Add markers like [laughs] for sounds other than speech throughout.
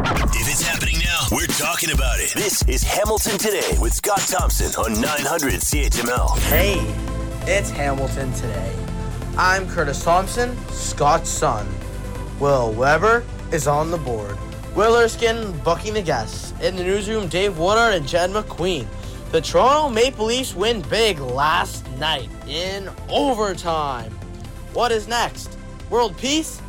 If it's happening now, we're talking about it. This is Hamilton Today with Scott Thompson on 900 CHML. Hey, it's Hamilton today. I'm Curtis Thompson, Scott's son. Will Weber is on the board. Will Erskine booking the guests. In the newsroom, Dave Woodard and Jen McQueen. The Toronto Maple Leafs win big last night in overtime. What is next? World peace?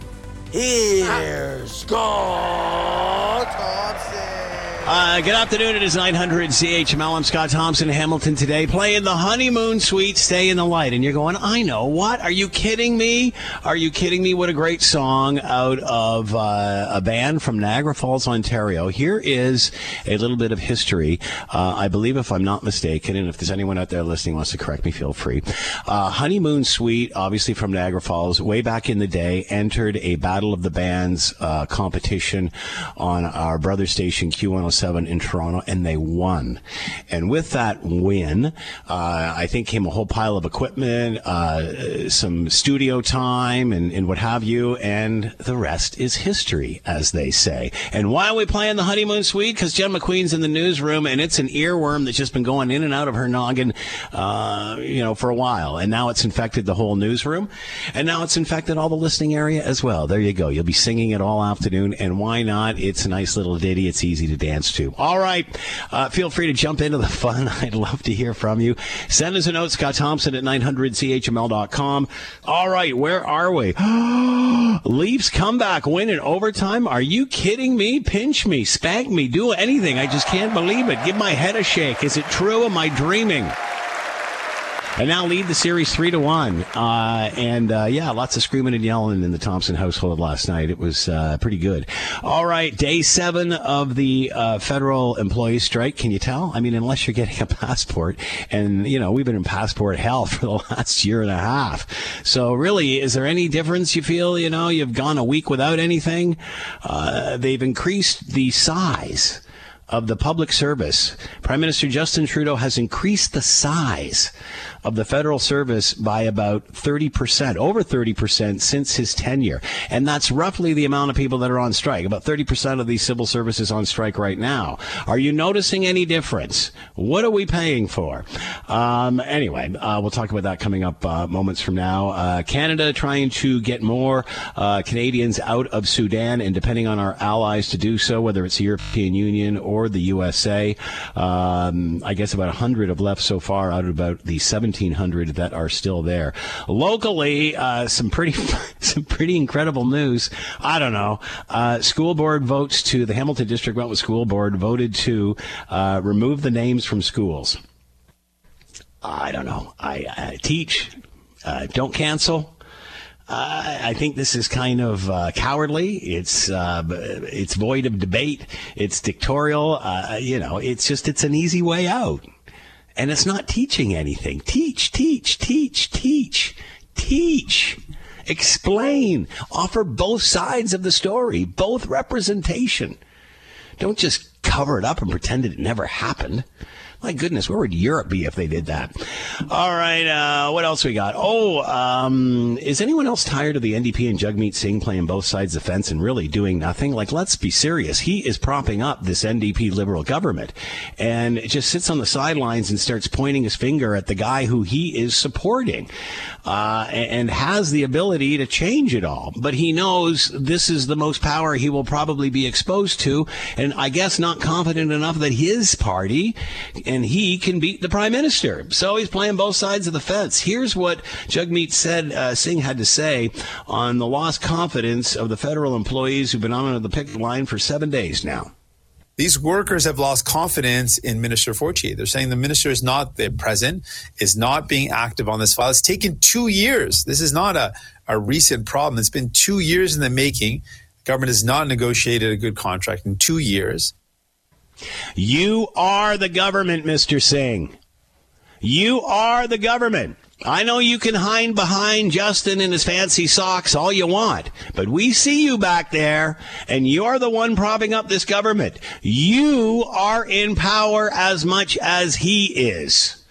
Here's Scott Thompson. Uh, good afternoon. It is 900 CHML. I'm Scott Thompson, Hamilton today, playing the honeymoon suite, Stay in the Light. And you're going, I know. What? Are you kidding me? Are you kidding me? What a great song out of uh, a band from Niagara Falls, Ontario. Here is a little bit of history. Uh, I believe, if I'm not mistaken, and if there's anyone out there listening wants to correct me, feel free. Uh, honeymoon Suite, obviously from Niagara Falls, way back in the day, entered a Battle of the Bands uh, competition on our brother station Q107 in Toronto, and they won. And with that win, uh, I think came a whole pile of equipment, uh, some studio time, and, and what have you. And the rest is history, as they say. And why are we playing the honeymoon suite? Because Jen McQueen's in the newsroom, and it's an earworm that's just been going in and out of her noggin, uh, you know, for a while. And now it's infected the whole newsroom, and now it's infected all the listening area as well. There you go. You'll be singing it all afternoon, and why not? It's a nice little ditty. It's easy to dance to. All right. Uh, feel free to jump into the [laughs] fun. I'd love to hear from you. Send us a note, Scott Thompson at 900CHML.com. All right. Where are we? [gasps] Leafs comeback win in overtime. Are you kidding me? Pinch me, spank me, do anything. I just can't believe it. Give my head a shake. Is it true? Am I dreaming? And now lead the series three to one. Uh, and uh, yeah, lots of screaming and yelling in the Thompson household last night. It was uh, pretty good. All right, day seven of the uh, federal employee strike. Can you tell? I mean, unless you're getting a [laughs] passport, and you know we've been in passport hell for the [laughs] last year and a half. So really, is there any difference? You feel? You know, you've gone a week without anything. Uh, they've increased the size of the public service. Prime Minister Justin Trudeau has increased the size of the federal service by about 30%, over 30% since his tenure. And that's roughly the amount of people that are on strike. About 30% of the civil service is on strike right now. Are you noticing any difference? What are we paying for? Um, anyway, uh, we'll talk about that coming up uh, moments from now. Uh, Canada trying to get more uh, Canadians out of Sudan and depending on our allies to do so, whether it's the European Union or the USA. Um, I guess about 100 have left so far out of about the 1,700 that are still there. Locally, uh, some pretty [laughs] some pretty incredible news. I don't know. Uh, school board votes to the Hamilton District Wentworth School Board voted to uh, remove the names from schools. I don't know. I, I teach. Uh, don't cancel. Uh, I think this is kind of uh, cowardly. It's uh, it's void of debate. It's dictatorial. Uh, you know, it's just it's an easy way out and it's not teaching anything. Teach, teach, teach, teach, teach. Explain. Offer both sides of the story, both representation. Don't just cover it up and pretend it never happened. My goodness, where would Europe be if they did that? All right, uh, what else we got? Oh, um, is anyone else tired of the NDP and Jagmeet Singh playing both sides of the fence and really doing nothing? Like, let's be serious. He is propping up this NDP Liberal government and just sits on the sidelines and starts pointing his finger at the guy who he is supporting uh, and has the ability to change it all. But he knows this is the most power he will probably be exposed to, and I guess not confident enough that his party and he can beat the prime minister. So he's playing both sides of the fence. Here's what Jagmeet said uh, Singh had to say on the lost confidence of the federal employees who've been on the picket line for seven days now. These workers have lost confidence in Minister Fortier. They're saying the minister is not the present, is not being active on this file. It's taken two years. This is not a, a recent problem. It's been two years in the making. The government has not negotiated a good contract in two years. You are the government, Mr. Singh. You are the government. I know you can hide behind Justin and his fancy socks all you want, but we see you back there, and you're the one propping up this government. You are in power as much as he is.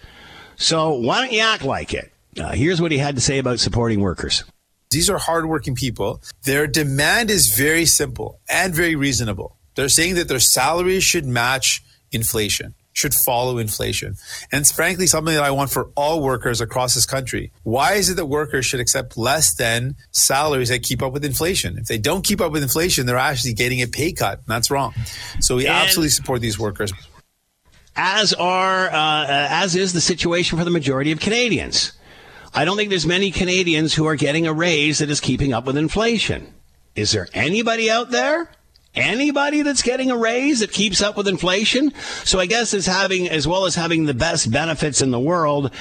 So why don't you act like it? Uh, here's what he had to say about supporting workers. These are hardworking people. Their demand is very simple and very reasonable They're saying that their salaries should match inflation should follow inflation. And it's frankly something that I want for all workers across this country. Why is it that workers should accept less than salaries that keep up with inflation? If they don't keep up with inflation, they're actually getting a pay cut. And that's wrong. So we and absolutely support these workers. As are, uh, uh, as is the situation for the majority of Canadians. I don't think there's many Canadians who are getting a raise that is keeping up with inflation. Is there anybody out there? Anybody that's getting a raise that keeps up with inflation. So I guess as having, as well as having the best benefits in the world,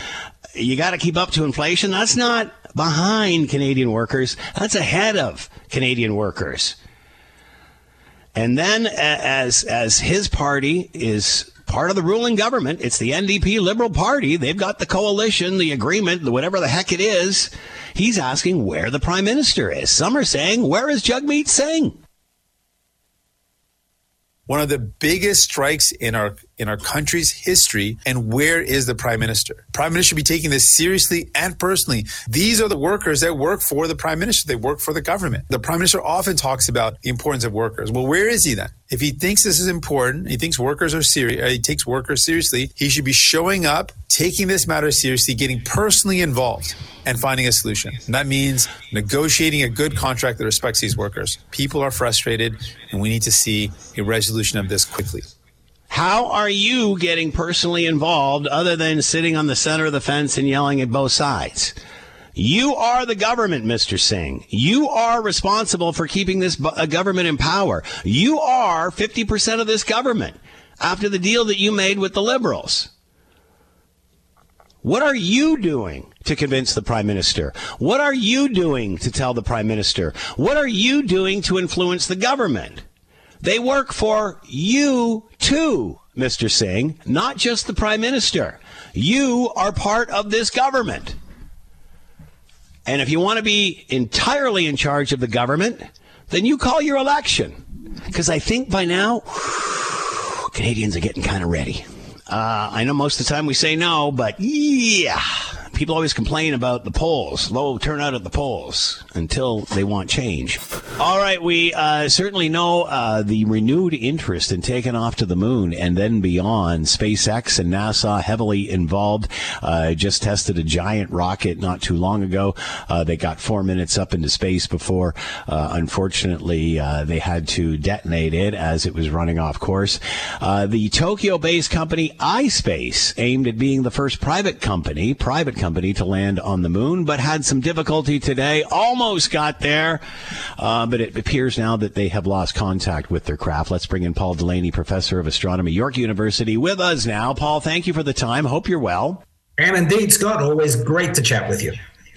you got to keep up to inflation. That's not behind Canadian workers. That's ahead of Canadian workers. And then as, as his party is part of the ruling government, it's the NDP Liberal Party. They've got the coalition, the agreement, whatever the heck it is. He's asking where the prime minister is. Some are saying, where is Jagmeet Singh? One of the biggest strikes in our in our country's history. And where is the prime minister? Prime minister should be taking this seriously and personally. These are the workers that work for the prime minister. They work for the government. The prime minister often talks about the importance of workers. Well, where is he then? If he thinks this is important, he thinks workers are serious, uh, he takes workers seriously, he should be showing up, taking this matter seriously, getting personally involved and finding a solution. And that means negotiating a good contract that respects these workers. People are frustrated and we need to see a resolution of this quickly. How are you getting personally involved other than sitting on the center of the fence and yelling at both sides? You are the government, Mr. Singh. You are responsible for keeping this uh, government in power. You are 50% of this government after the deal that you made with the liberals. What are you doing to convince the prime minister? What are you doing to tell the prime minister? What are you doing to influence the government? They work for you too, Mr. Singh, not just the prime minister. You are part of this government. And if you want to be entirely in charge of the government, then you call your election. Because I think by now, [sighs] Canadians are getting kind of ready. Uh, I know most of the time we say no, but yeah, people always complain about the polls, low turnout at the polls until they want change. All right, we uh, certainly know uh, the renewed interest in taking off to the moon and then beyond. SpaceX and NASA heavily involved. Uh, just tested a giant rocket not too long ago. Uh, they got four minutes up into space before, uh, unfortunately, uh, they had to detonate it as it was running off course. the Tokyo-based company iSpace aimed at being the first private company, private company company to land on the moon, but had some difficulty today. Almost got there, uh, but it appears now that they have lost contact with their craft. Let's bring in Paul Delaney, professor of astronomy, York University, with us now. Paul, thank you for the time. Hope you're well. And indeed, Scott, always great to chat with you.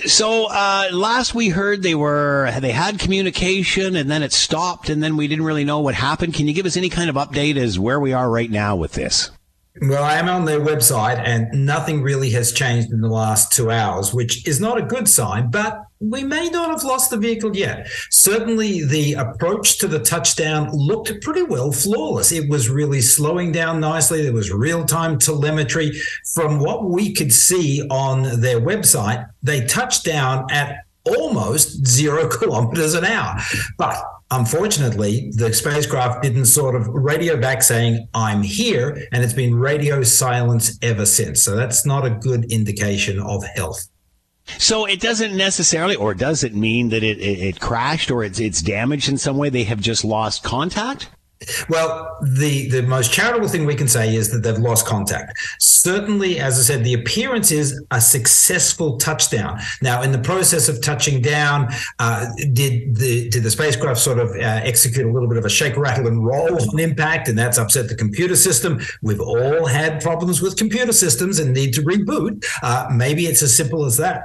So uh, last we heard they were they had communication and then it stopped and then we didn't really know what happened. Can you give us any kind of update as where we are right now with this? Well, I am on their website and nothing really has changed in the last two hours, which is not a good sign, but we may not have lost the vehicle yet. Certainly, the approach to the touchdown looked pretty well flawless. It was really slowing down nicely. There was real time telemetry. From what we could see on their website, they touched down at almost zero [laughs] kilometers an hour. But unfortunately, the spacecraft didn't sort of radio back saying, I'm here, and it's been radio silence ever since. So that's not a good indication of health. So it doesn't necessarily, or does it mean that it, it, it crashed or it's, it's damaged in some way? They have just lost contact? Well, the, the most charitable thing we can say is that they've lost contact. Certainly, as I said, the appearance is a successful touchdown. Now, in the process of touching down, uh, did the did the spacecraft sort of uh, execute a little bit of a shake, rattle, and roll on impact, and that's upset the computer system? We've all had problems with computer systems and need to reboot. Uh, maybe it's as simple as that.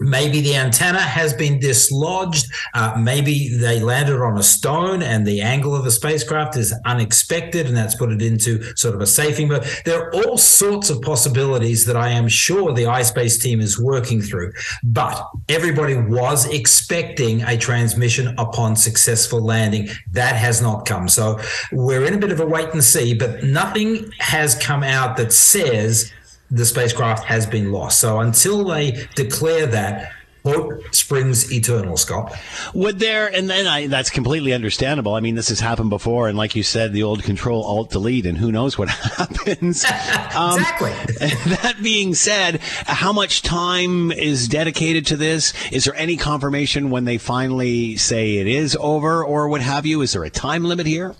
Maybe the antenna has been dislodged. Uh, maybe they landed on a stone and the angle of the spacecraft is unexpected and that's put it into sort of a safing mode. There are all sorts of possibilities that I am sure the iSpace team is working through. But everybody was expecting a transmission upon successful landing. That has not come. So we're in a bit of a wait and see, but nothing has come out that says the spacecraft has been lost. So until they declare that, Hope springs eternal, Scott. Would there, and then I, that's completely understandable. I mean, this has happened before, and like you said, the old Control Alt Delete, and who knows what [laughs] happens. [laughs] Um, exactly. [laughs] that being said, how much time is dedicated to this? Is there any confirmation when they finally say it is over, or what have you? Is there a time limit here?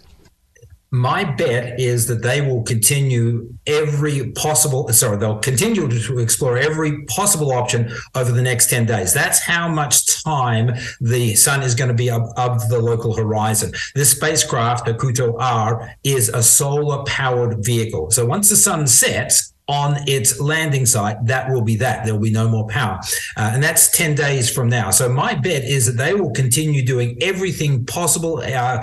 My bet is that they will continue every possible sorry they'll continue to explore every possible option over the next 10 days. That's how much time the sun is going to be above the local horizon. This spacecraft HAKUTO-R is a solar powered vehicle. So once the sun sets on its landing site, that will be that. There will be no more power. Uh, and that's 10 days from now. So my bet is that they will continue doing everything possible, uh,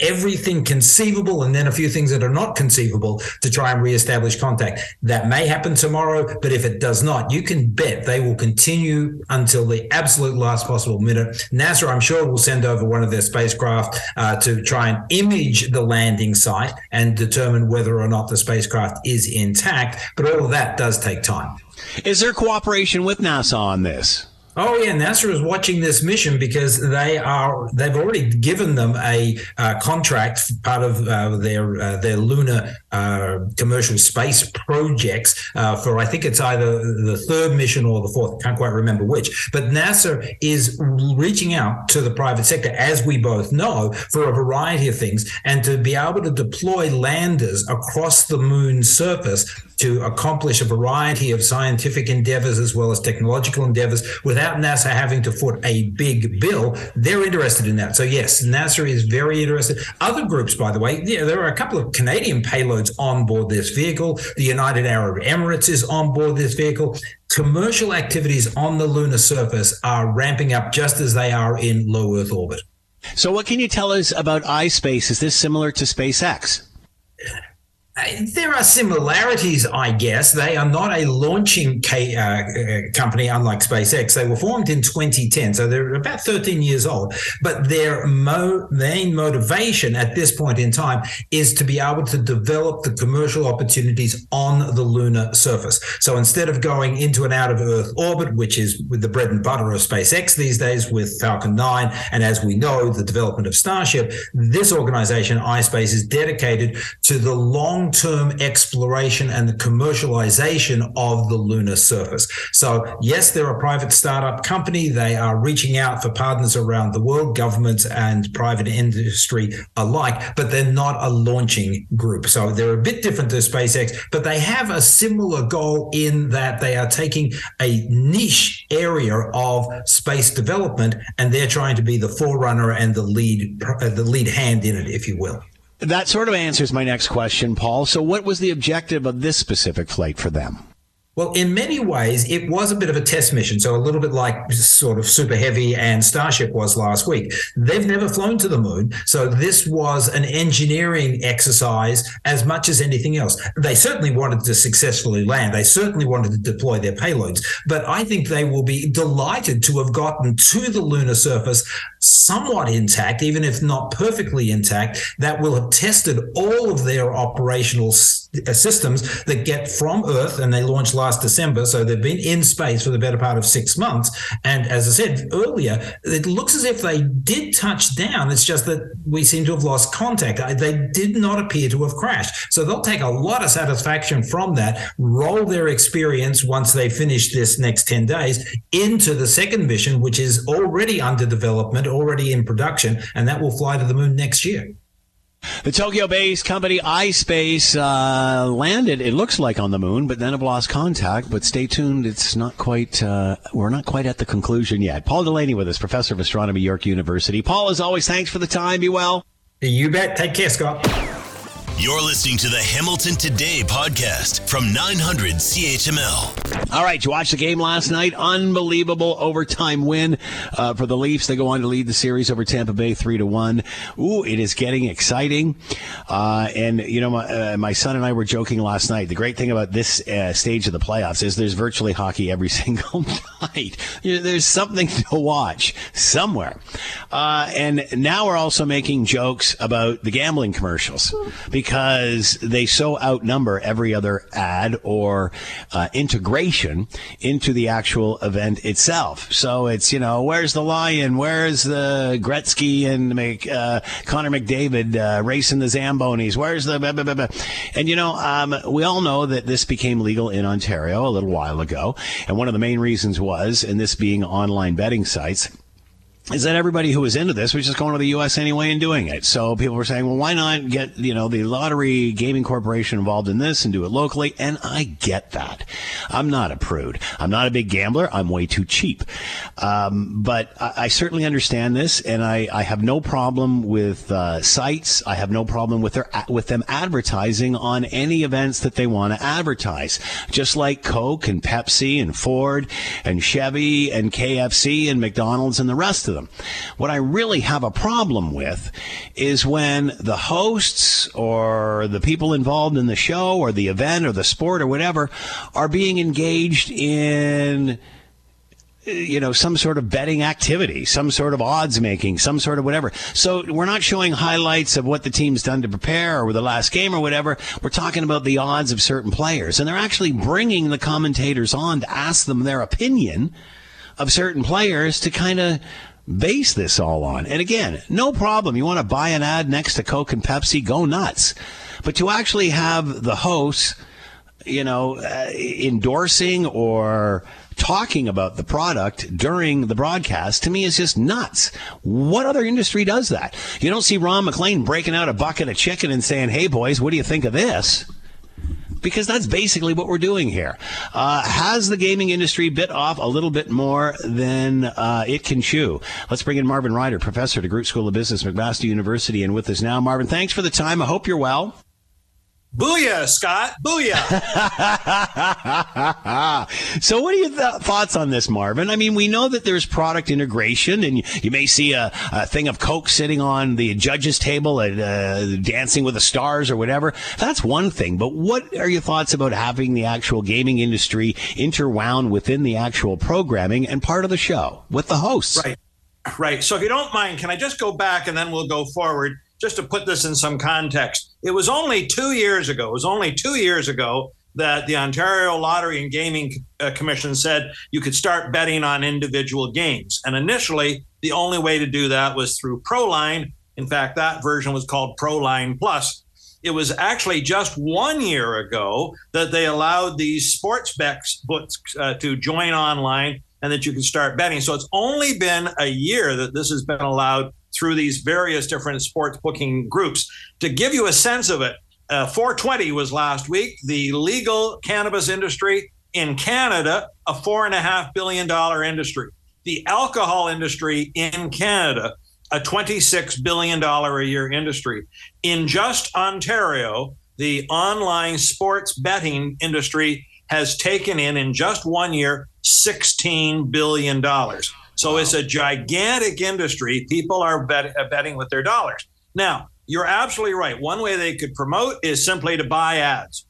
everything conceivable, and then a few things that are not conceivable to try and reestablish contact. That may happen tomorrow, but if it does not, you can bet they will continue until the absolute last possible minute. NASA, I'm sure, will send over one of their spacecraft uh, to try and image the landing site and determine whether or not the spacecraft is intact. But all of that does take time. Is there cooperation with NASA on this? Oh yeah, NASA is watching this mission because they are they've already given them a uh, contract, part of uh, their uh, their lunar uh, commercial space projects uh, for I think it's either the third mission or the fourth. Can't quite remember which. But NASA is reaching out to the private sector, as we both know, for a variety of things, and to be able to deploy landers across the moon's surface to accomplish a variety of scientific endeavors as well as technological endeavors without NASA having to foot a big bill. They're interested in that. So, yes, NASA is very interested. Other groups, by the way, yeah, there are a couple of Canadian payloads on board this vehicle. The United Arab Emirates is on board this vehicle. Commercial activities on the lunar surface are ramping up just as they are in low Earth orbit. So, what can you tell us about iSpace? Is this similar to SpaceX? There are similarities, I guess. They are not a launching K, uh, uh, company, unlike SpaceX. They were formed in 2010, so they're about 13 years old. But their mo- main motivation at this point in time is to be able to develop the commercial opportunities on the lunar surface. So instead of going into and out of Earth orbit, which is with the bread and butter of SpaceX these days with Falcon 9, and as we know, the development of Starship, this organization, iSpace, is dedicated to the long long-term exploration and the commercialization of the lunar surface. So yes, they're a private startup company. They are reaching out for partners around the world, governments and private industry alike, but they're not a launching group. So they're a bit different to SpaceX, but they have a similar goal in that they are taking a niche area of space development and they're trying to be the forerunner and the lead the lead hand in it, if you will. That sort of answers my next question, Paul. So, what was the objective of this specific flight for them? Well, in many ways, it was a bit of a test mission. So, a little bit like sort of Super Heavy and Starship was last week. They've never flown to the moon. So, this was an engineering exercise as much as anything else. They certainly wanted to successfully land, they certainly wanted to deploy their payloads. But I think they will be delighted to have gotten to the lunar surface somewhat intact, even if not perfectly intact, that will have tested all of their operational uh, systems that get from Earth and they launched last December. So they've been in space for the better part of six months. And as I said earlier, it looks as if they did touch down. It's just that we seem to have lost contact. They did not appear to have crashed. So they'll take a lot of satisfaction from that, roll their experience once they finish this next 10 days into the second mission, which is already under development, already in production, and that will fly to the moon next year. The Tokyo-based company iSpace uh, landed, it looks like, on the moon, but then have lost contact. But stay tuned; it's not quite. Uh, we're not quite at the conclusion yet. Paul Delaney with us, professor of astronomy, York University. Paul, as always, thanks for the time. Be well. You bet. Take care, Scott. You're listening to the Hamilton Today podcast from 900 CHML. All right, you watched the game last night. Unbelievable overtime win uh, for the Leafs. They go on to lead the series over Tampa Bay three to one. Ooh, it is getting exciting. Uh, and you know, my, uh, my, son and I were joking last night. The great thing about this uh, stage of the playoffs is there's virtually hockey every [laughs] single night. There's something to watch somewhere. Uh, and now we're also making jokes about the gambling commercials because because they so outnumber every other ad or uh, integration into the actual event itself. So it's, you know, where's the lion? Where's the Gretzky and make uh, Connor McDavid uh, racing the Zambonis? Where's the. Blah, blah, blah, and, you know, um, we all know that this became legal in Ontario a little while ago. And one of the main reasons was, and this being online betting sites, is that everybody who was into this was just going to the U.S. anyway and doing it. So people were saying, well, why not get, you know, the Lottery Gaming Corporation involved in this and do it locally? And I get that. I'm not a prude. I'm not a big gambler. I'm way too cheap. Um, but I, I, certainly understand this and I, I have no problem with uh, sites. I have no problem with their, with them advertising on any events that they want to advertise. Just like Coke and Pepsi and Ford and Chevy and KFC and McDonald's and the rest of them them. What I really have a problem with is when the hosts or the people involved in the show or the event or the sport or whatever are being engaged in you know, some sort of betting activity, some sort of odds making, some sort of whatever. So we're not showing highlights of what the team's done to prepare or the last game or whatever. We're talking about the odds of certain players. And they're actually bringing the commentators on to ask them their opinion of certain players to kind of base this all on. And again, no problem. You want to buy an ad next to Coke and Pepsi, go nuts. But to actually have the hosts, you know, uh, endorsing or talking about the product during the broadcast to me is just nuts. What other industry does that? You don't see Ron MacLean breaking out a bucket of chicken and saying, "Hey boys, what do you think of this?" Because that's basically what we're doing here. Uh, has the gaming industry bit off a little bit more than uh, it can chew? Let's bring in Marvin Ryder, professor at DeGroote School of Business, McMaster University, and with us now. Marvin, thanks for the time. I hope you're well. Booyah, Scott. Booyah. [laughs] so, what are your th- thoughts on this, Marvin? I mean, we know that there's product integration, and you, you may see a, a, thing of Coke sitting on the judge's table at uh, Dancing with the Stars or whatever. That's one thing. But what are your thoughts about having the actual gaming industry interwound within the actual programming and part of the show with the hosts? Right. Right. So, if you don't mind, can I just go back and then we'll go forward? Just to put this in some context, it was only two years ago, it was only two years ago that the Ontario Lottery and Gaming uh, Commission said you could start betting on individual games. And initially, the only way to do that was through Proline. In fact, that version was called Proline Plus. It was actually just one year ago that they allowed these sports bets books uh, to join online and that you can start betting. So it's only been a year that this has been allowed through these various different sports booking groups. To give you a sense of it, uh, 420 was last week. The legal cannabis industry in Canada, a four and a half billion dollar industry. The alcohol industry in Canada, a 26 billion dollar a year industry. In just Ontario, the online sports betting industry has taken in in just one year 16 billion dollars. So wow. it's a gigantic industry. People are bet- uh, betting with their dollars. Now, you're absolutely right. One way they could promote is simply to buy ads.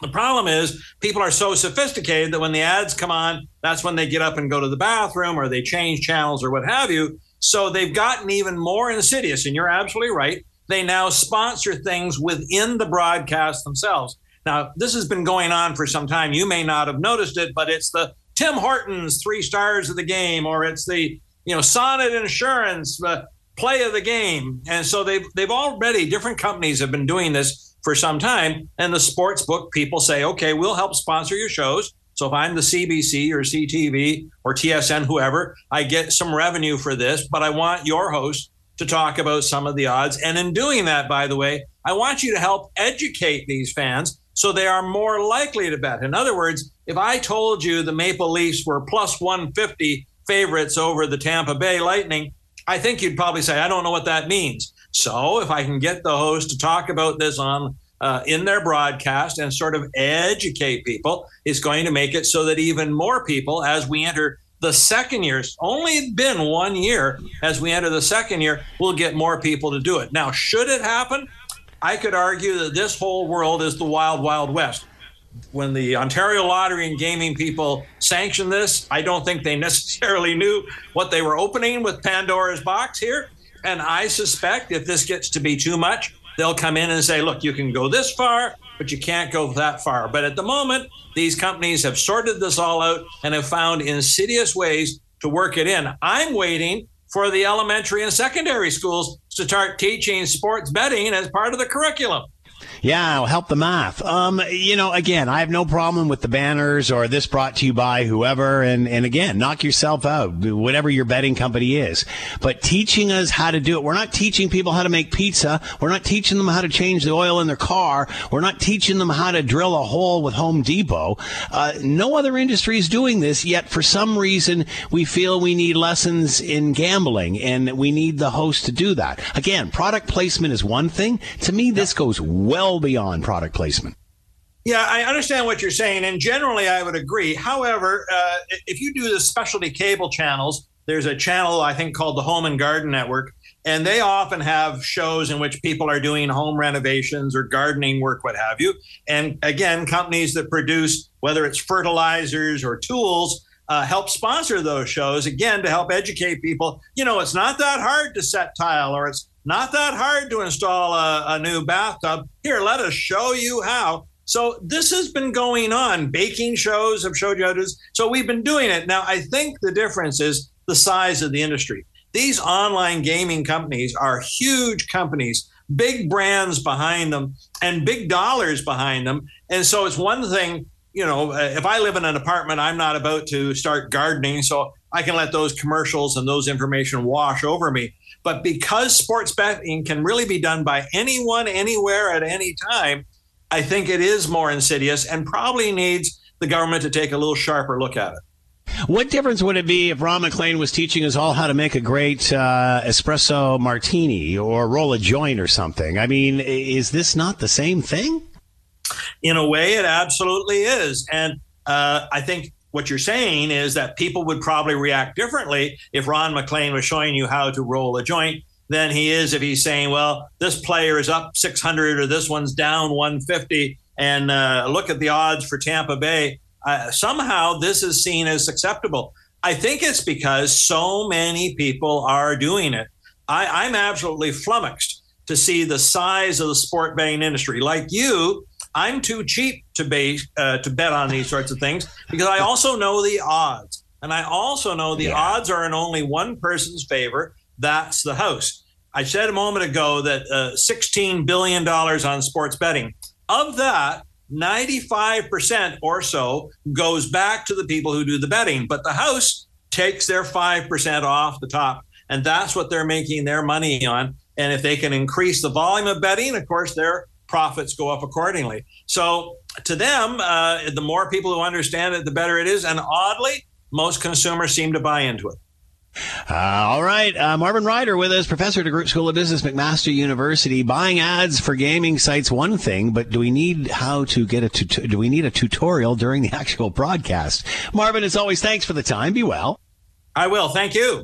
The problem is people are so sophisticated that when the ads come on, that's when they get up and go to the bathroom or they change channels or what have you. So they've gotten even more insidious. And you're absolutely right. They now sponsor things within the broadcast themselves. Now, this has been going on for some time. You may not have noticed it, but it's the Tim Hortons three stars of the game, or it's the you know Sonnet Insurance uh, play of the game. And so they've they've already different companies have been doing this for some time. And the sports book people say, okay, we'll help sponsor your shows. So if I'm the CBC or CTV or TSN, whoever, I get some revenue for this, but I want your host to talk about some of the odds. And in doing that, by the way, I want you to help educate these fans so they are more likely to bet. In other words, if I told you the Maple Leafs were plus 150 favorites over the Tampa Bay Lightning, I think you'd probably say, I don't know what that means. So if I can get the host to talk about this on uh, in their broadcast and sort of educate people, it's going to make it so that even more people, as we enter the second year, it's only been one year as we enter the second year, we'll get more people to do it. Now, should it happen? I could argue that this whole world is the wild, wild west. When the Ontario Lottery and Gaming people sanctioned this, I don't think they [laughs] necessarily knew what they were opening with Pandora's box here. And I suspect if this gets to be too much, they'll come in and say, look, you can go this far, but you can't go that far. But at the moment, these companies have sorted this all out and have found insidious ways to work it in. I'm waiting for the elementary and secondary schools to start teaching sports betting as part of the curriculum. Yeah, help the math. Um, you know, again, I have no problem with the banners or this brought to you by whoever. And, and again, knock yourself out, whatever your betting company is. But teaching us how to do it. We're not teaching people how to make pizza. We're not teaching them how to change the oil in their car. We're not teaching them how to drill a hole with Home Depot. Uh, no other industry is doing this yet. For some reason, we feel we need lessons in gambling and we need the host to do that. Again, product placement is one thing. To me, this goes well beyond product placement. Yeah, I understand what you're saying, and generally I would agree. However, uh, if you do the specialty cable channels, there's a channel I think called the Home and Garden Network, and they often have shows in which people are doing home renovations or gardening work, what have you. And again, companies that produce whether it's fertilizers or tools uh, help sponsor those shows again to help educate people. You know, it's not that hard to set tile, or it's not that hard to install a, a new bathtub. Here, let us show you how. So this has been going on. Baking shows have showed you how to. do this. So we've been doing it. Now, I think the difference is the size of the industry. These online gaming companies are huge companies, big brands behind them, and big dollars behind them. And so it's one thing, you know, uh, if I live in an apartment, I'm not about to start gardening. So I can let those commercials and those information wash over me. But because sports betting can really be done by anyone, anywhere, at any time, I think it is more insidious and probably needs the government to take a little sharper look at it. What difference would it be if Ron MacLean was teaching us all how to make a great uh, espresso martini or roll a joint or something? I mean, is this not the same thing? In a way, it absolutely is. And uh, I think what you're saying is that people would probably react differently if Ron MacLean was showing you how to roll a joint than he is if he's saying, well, this player is up 600 or this one's down 150, and uh, look at the odds for Tampa Bay. Uh, somehow this is seen as acceptable. I think it's because so many people are doing it. I, I'm absolutely flummoxed to see the size of the sport betting industry. Like you, I'm too cheap to base uh, to bet on these sorts of things because I also know the odds, and I also know the yeah. odds are in only one person's favor. That's the house. I said a moment ago that uh, 16 billion dollars on sports betting. Of that, 95% or so goes back to the people who do the betting, but the house takes their 5% off the top. And that's what they're making their money on. And if they can increase the volume of betting, of course, they're profits go up accordingly. So to them, uh, the more people who understand it, the better it is. And oddly, most consumers seem to buy into it. Uh, all right, uh, Marvin Ryder with us, professor at DeGroote School of Business, McMaster University. Buying ads for gaming sites one thing, but do we need how to get a tut- do we need a tutorial during the [laughs] actual broadcast? Marvin, as always, thanks for the time. Be well. I will. Thank you.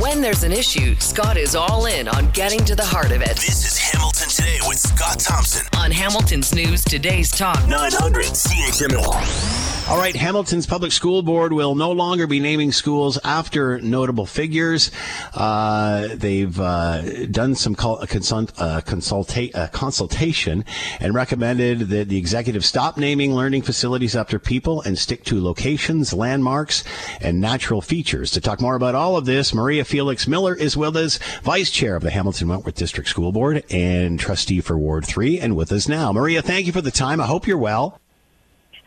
When there's an issue, Scott is all in on getting to the heart of it. This is Hamilton Today with Scott Thompson on Hamilton's News Today's Talk 900 CHML. All right, Hamilton's Public School Board will no longer be naming schools after notable figures. Uh, they've uh, done some col- consult- uh, consulta- uh, consultation and recommended that the executive stop naming learning facilities after people and stick to locations, landmarks, and natural features. To talk more about all of this, Maria Felix Miller is with us, Vice Chair of the Hamilton Wentworth District School Board and Trustee for Ward 3, and with us now. Maria, thank you for the time. I hope you're well.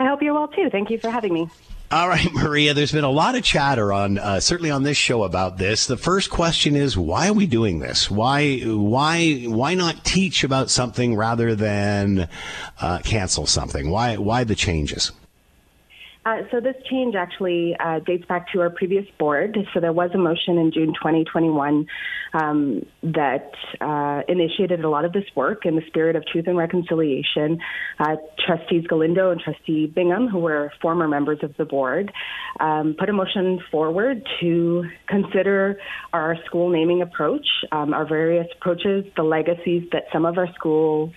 I hope you're well too. Thank you for having me. All right, Maria, there's been a lot of chatter on uh, certainly on this show about this. The first question is why are we doing this? Why why why not teach about something rather than uh, cancel something? Why why the changes? Uh, so this change actually uh, dates back to our previous board. So there was a motion in June 2021 um, that uh, initiated a lot of this work in the spirit of truth and reconciliation. Uh, trustees Galindo and Trustee Bingham, who were former members of the board, um, put a motion forward to consider our school naming approach, um, our various approaches, the legacies that some of our schools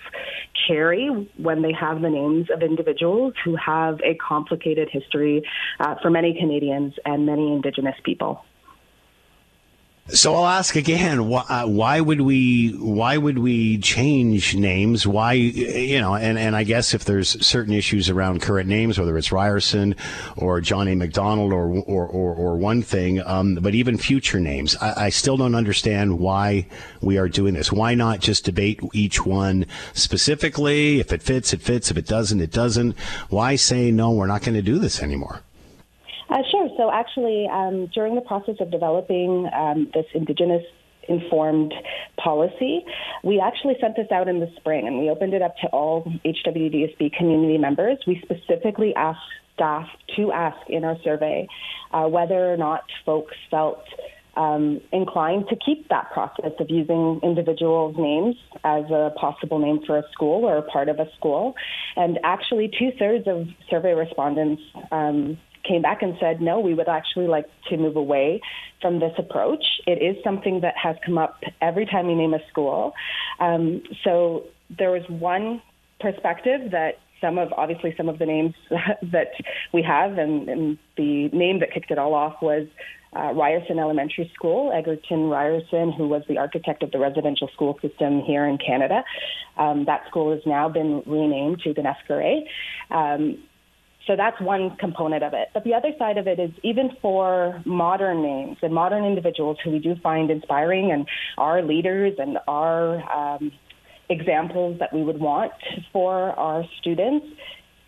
carry when they have the names of individuals who have a complicated history uh, for many Canadians and many Indigenous people. So I'll ask again: why, uh, why, would we? Why would we change names? Why, you know? And, and I guess if there's certain issues around current names, whether it's Ryerson or Johnny McDonald or or, or, or one thing, um, but even future names, I, I, still don't understand why we are doing this. Why not just debate each one specifically? If it fits, it fits. If it doesn't, it doesn't. Why say no? We're not going to do this anymore. Uh, sure. So actually, um, during the process of developing um, this Indigenous informed policy. We actually sent this out in the spring and we opened it up to all HWDSB community members. We specifically asked staff to ask in our survey uh, whether or not folks felt um, inclined to keep that process of using individuals' names as a possible name for a school or a part of a school. And actually, two thirds of survey respondents um, came back and said, no, we would actually like to move away from this approach. It is something that has come up every time you name a school. Um, so there was one perspective that some of obviously some of the names [laughs] that we have and, and the name that kicked it all off was uh, Ryerson Elementary School, Egerton Ryerson, who was the architect of the residential school system here in Canada. Um, that school has now been renamed to Kanétskare. Um, so that's one component of it. But the other side of it is even for modern names and modern individuals who we do find inspiring and are leaders and are um, examples that we would want for our students,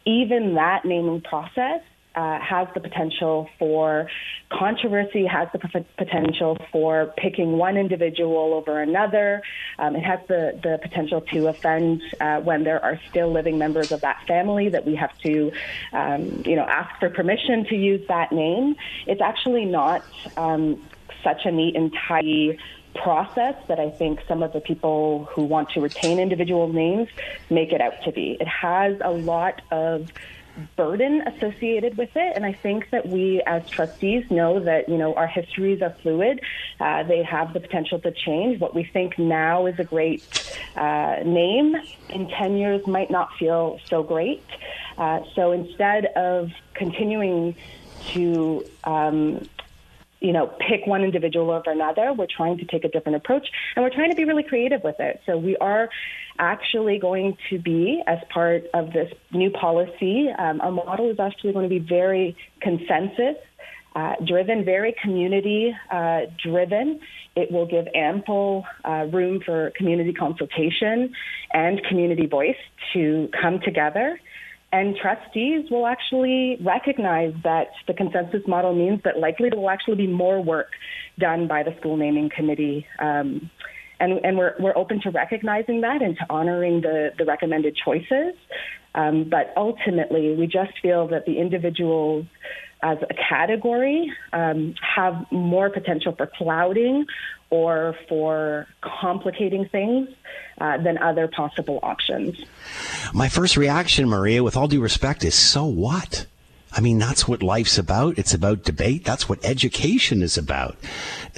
even that naming process uh, has the potential for controversy, has the p- potential for picking one individual over another. Um, it has the, the potential to offend uh, when there are still living members of that family that we have to, um, you know, ask for permission to use that name. It's actually not um, such a neat and tidy process that I think some of the people who want to retain individual names make it out to be. It has a lot of burden associated with it. And I think that we as trustees know that, you know, our histories are fluid. Uh, they have the potential to change. What we think now is a great uh, name in 10 years might not feel so great. Uh, so instead of continuing to um, you know, pick one individual over another. We're trying to take a different approach and we're trying to be really creative with it. So we are actually going to be, as part of this new policy, um, our model is actually going to be very consensus uh, driven, very community uh, driven. It will give ample uh, room for community consultation and community voice to come together and trustees will actually recognize that the consensus model means that likely there will actually be more work done by the school naming committee. Um, and, and we're, we're open to recognizing that and to honoring the, the recommended choices. Um, but ultimately, we just feel that the individuals as a category um, have more potential for clouding or for complicating things uh, than other possible options. My first reaction, Maria, with all due respect, is so what? I mean, that's what life's about. It's about debate. That's what education is about.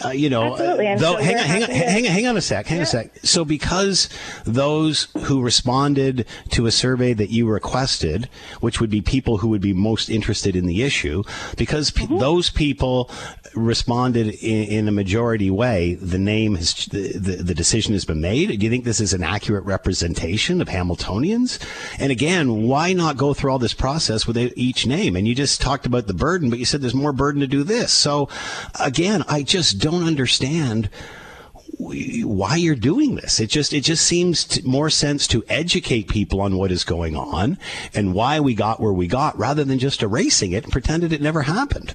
Uh, you know, Absolutely. though, hang on, hang on, hang on, hang on a sec, hang yeah. a sec. So because those who responded to a survey that you requested, which would be people who would be most interested in the issue, because mm-hmm. those people responded in, in, a majority way, the name has, the, the, the decision has been made. Do you think this is an accurate representation of Hamiltonians? And again, why not go through all this process with each name? And you just talked about the burden, but you said there's more burden to do this. So again, I just don't understand why you're doing this. It just it just seems more sense to educate people on what is going on and why we got where we got rather than just erasing it and pretended it never happened.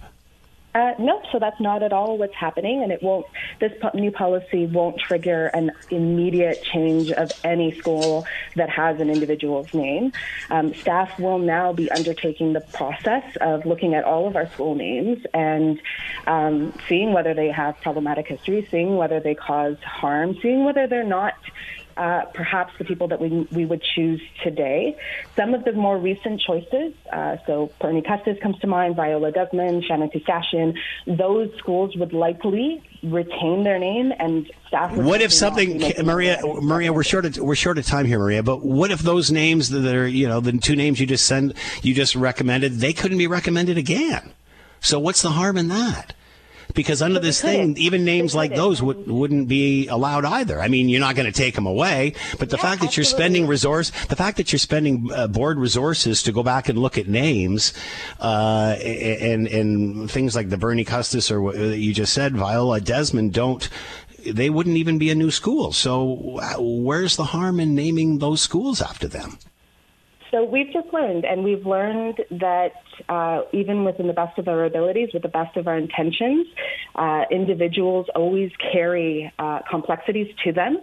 Uh, nope. So that's not at all what's happening, and it won't. This po- new policy won't trigger an immediate change of any school that has an individual's name. Um, staff will now be undertaking the process of looking at all of our school names and um, seeing whether they have problematic history, seeing whether they cause harm, seeing whether they're not uh, perhaps the people that we, we would choose today. Some of the more recent choices, uh, so Bernie Custis comes to mind, Viola Desmond, Shannen Koostachin, those schools would likely retain their name and staff. What if something, Maria? Maria, we're short of we're short of time here, Maria. But what if those names that are you know the two names you just send you just recommended they couldn't be recommended again? So what's the harm in that? Because under this thing, even names like those would, wouldn't be allowed either. I mean, you're not going to take them away, but the Yeah, fact that you're spending resource, the fact that you're spending uh, board resources to go back and look at names, uh, and and things like the Bernie Custis or what you just said, Viola Desmond, don't. They wouldn't even be a new school. So, uh, where's the harm in naming those schools after them? So we've just learned, and we've learned that uh, even within the best of our abilities, with the best of our intentions, uh, individuals always carry uh, complexities to them.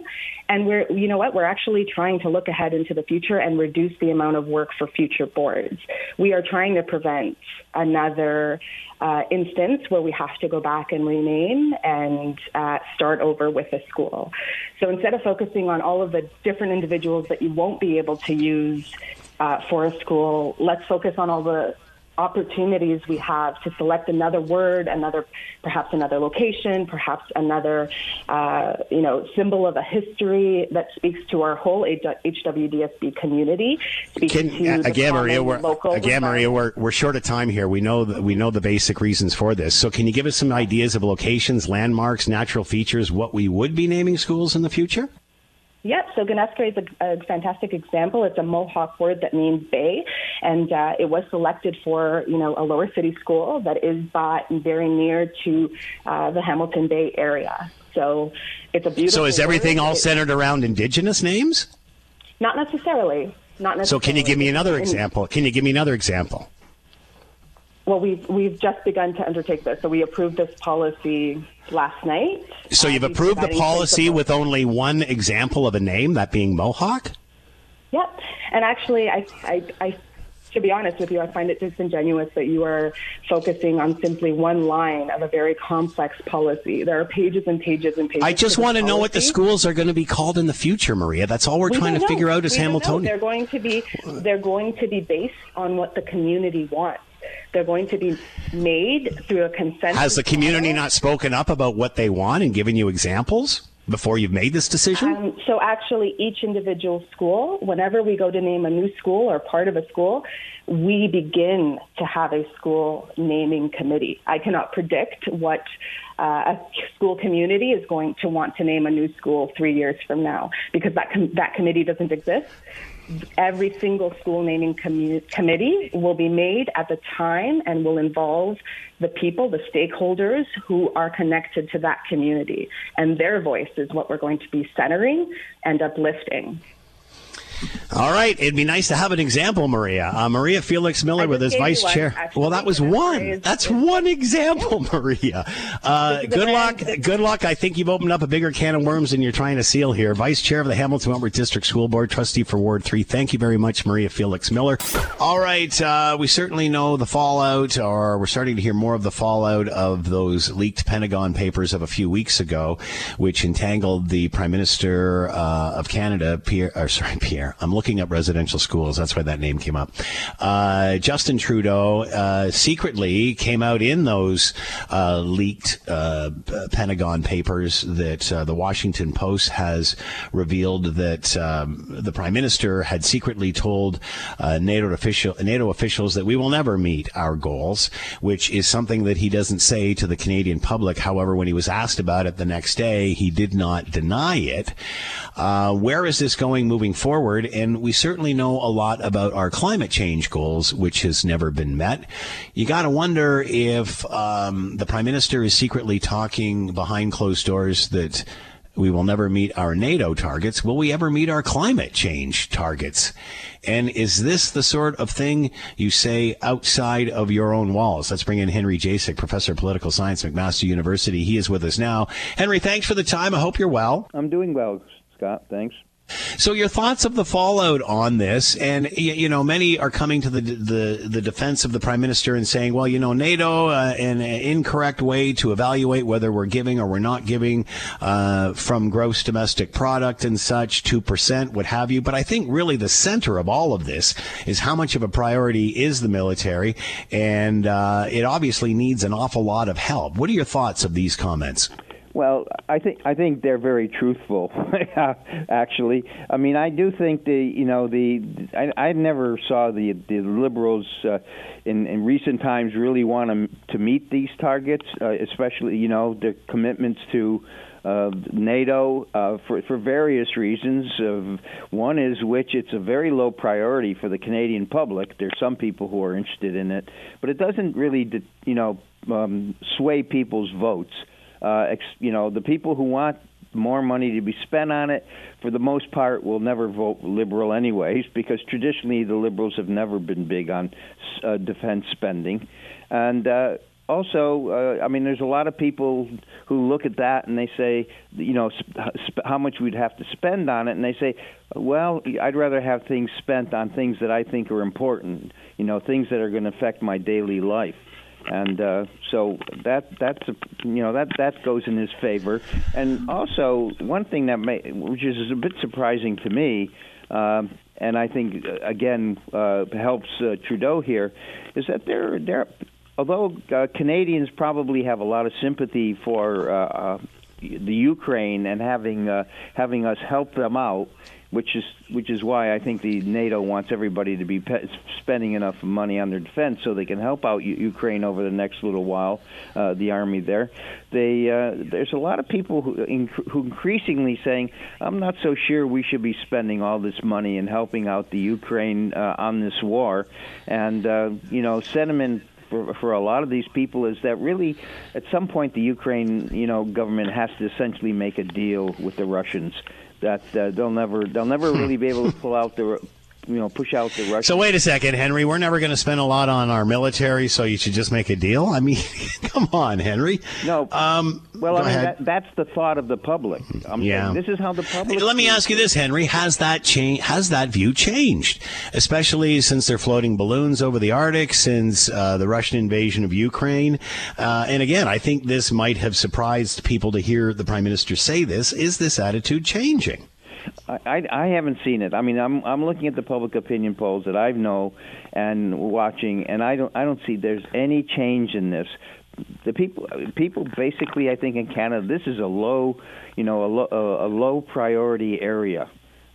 And we're, you know what, we're actually trying to look ahead into the future and reduce the amount of work for future boards. We are trying to prevent another uh, instance where we have to go back and rename and uh, start over with a school. So instead of focusing on all of the different individuals that you won't be able to use uh, for a school, let's focus on all the opportunities we have to select another word, another, perhaps another location, perhaps another, uh, you know, symbol of a history that speaks to our whole HWDSB community. Can, to again, Maria, we're, local again, Maria, we're, we're short of time here. We know that we know the basic reasons for this. So, can you give us some ideas of locations, landmarks, natural features, what we would be naming schools in the future? Yep. So Kanétskare is a, a fantastic example. It's a Mohawk word that means bay, and uh, it was selected for you know a lower city school that is by very near to uh, the Hamilton Bay area. So it's a beautiful. So, is everything word. all centered around indigenous names? Not necessarily. Not necessarily. So, can you give me another example? Can you give me another example? Well, we've we've just begun to undertake this. So we approved this policy last night. So, you've approved the policy with only one example of a name, that being Mohawk? Yep. And actually, I, I, I, to be honest with you, I find it disingenuous that you are focusing on simply one line of a very complex policy. There are pages and pages and pages. I just want to know what the schools are going to be called in the future, Maria. That's all we're We trying to don't figure out as don't. Hamiltonians. They're going to be they're going to be based on what the community wants. They're going to be made through a consensus. Has the community not spoken up about what they want and given you examples before you've made this decision? Um, so actually, each individual school, whenever we go to name a new school or part of a school, we begin to have a school naming committee. I cannot predict what uh, a school community is going to want to name a new school three years from now because that com- that committee doesn't exist. Every single school naming commu- committee will be made at the time and will involve the people, the stakeholders who are connected to that community. And their voice is what we're going to be centering and uplifting. All right, it'd be nice to have an example, Maria. Uh, Maria Felix Miller with his vice chair. actually. Well, that was one. That's one example, [laughs] Maria. Uh, This is a good luck. Good luck. I think you've opened up a bigger can of worms than you're trying to seal here. Vice chair of the Hamilton Wentworth District School Board, trustee for Ward Three. Thank you very much, Maria Felix Miller. All right, uh, we certainly know the fallout, or we're starting to hear more of the fallout of those leaked Pentagon papers of a few weeks ago, which entangled the Prime Minister uh, of Canada, Pierre. Or sorry, Pierre. I'm looking up residential schools. That's why that name came up. Uh, Justin Trudeau uh, secretly came out in those uh, leaked uh, Pentagon papers that uh, the Washington Post has revealed that um, the Prime Minister had secretly told uh, NATO official NATO officials that we will never meet our goals, which is something that he doesn't say to the Canadian public. However, when he was asked about it the next day, he did not deny it. Where is this going moving forward? And we certainly know a lot about our climate change goals, which has never been met. You got to wonder if um, the prime minister is secretly talking behind closed doors that we will never meet our NATO targets. Will we ever meet our climate change targets? And is this the sort of thing you say outside of your own walls? Let's bring in Henry Jacek, professor of political science, McMaster University. He is with us now. Henry, thanks for the time. I hope you're well. I'm doing well, Scott. Thanks. So your thoughts of the fallout on this, and you know, many are coming to the the, the defense of the prime minister and saying, well, you know, NATO, uh, an incorrect way to evaluate whether we're giving or we're not giving uh, from gross domestic product and such, two percent, what have you. But I think really the center of all of this is how much of a priority is the military, and uh, it obviously needs an awful lot of help. What are your thoughts of these comments? Well, I think I think they're very truthful. [laughs] actually, I mean, I do think the you know the I, I never saw the the liberals uh, in in recent times really want to to meet these targets, uh, especially you know the commitments to. Uh, NATO uh, for for various reasons. Uh, one is which it's a very low priority for the Canadian public. There's some people who are interested in it, but it doesn't really, you know, um, sway people's votes. Uh, ex, you know, the people who want more money to be spent on it, for the most part, will never vote liberal anyways, because traditionally the liberals have never been big on uh, defense spending, and. Uh, also, uh, I mean, there's a lot of people who look at that and they say, you know, sp- how much we'd have to spend on it, and they say, well, I'd rather have things spent on things that I think are important, you know, things that are going to affect my daily life and uh, so that that's a, you know that that goes in his favor. And also one thing that may, which is a bit surprising to me, uh, and I think uh, again uh, helps uh, Trudeau here, is that they're they're although uh, Canadians probably have a lot of sympathy for. Uh, uh, the Ukraine and having uh, having us help them out, which is which is why I think the NATO wants everybody to be pe- spending enough money on their defense so they can help out U- Ukraine over the next little while. Uh, the army there, they uh, there's a lot of people who, inc- who increasingly saying, "I'm not so sure we should be spending all this money and helping out the Ukraine uh, on this war," and uh, you know, sentiment for, for a lot of these people is that really, at some point, the Ukraine, you know, government has to essentially make a deal with the Russians that uh, they'll never they'll never hmm. really be able to pull out the you know push out the Russians. So wait a second, Henry. We're never going to spend a lot on our military, so you should just make a deal. I mean, [laughs] come on, Henry. No. Um, well, I mean that, that's the thought of the public. I'm yeah. Saying, this is how the public. Let me ask you this, Henry. Has that change? Has that view changed? Especially since they're floating balloons over the Arctic, since uh, the Russian invasion of Ukraine, uh, and again, I think this might have surprised people to hear the prime minister say this. Is this attitude changing? I, I haven't seen it. I mean, I'm I'm looking at the public opinion polls that I know and watching, and I don't I don't see there's any change in this. The people people basically, I think in Canada, this is a low, you know, a, low, a, a low priority area.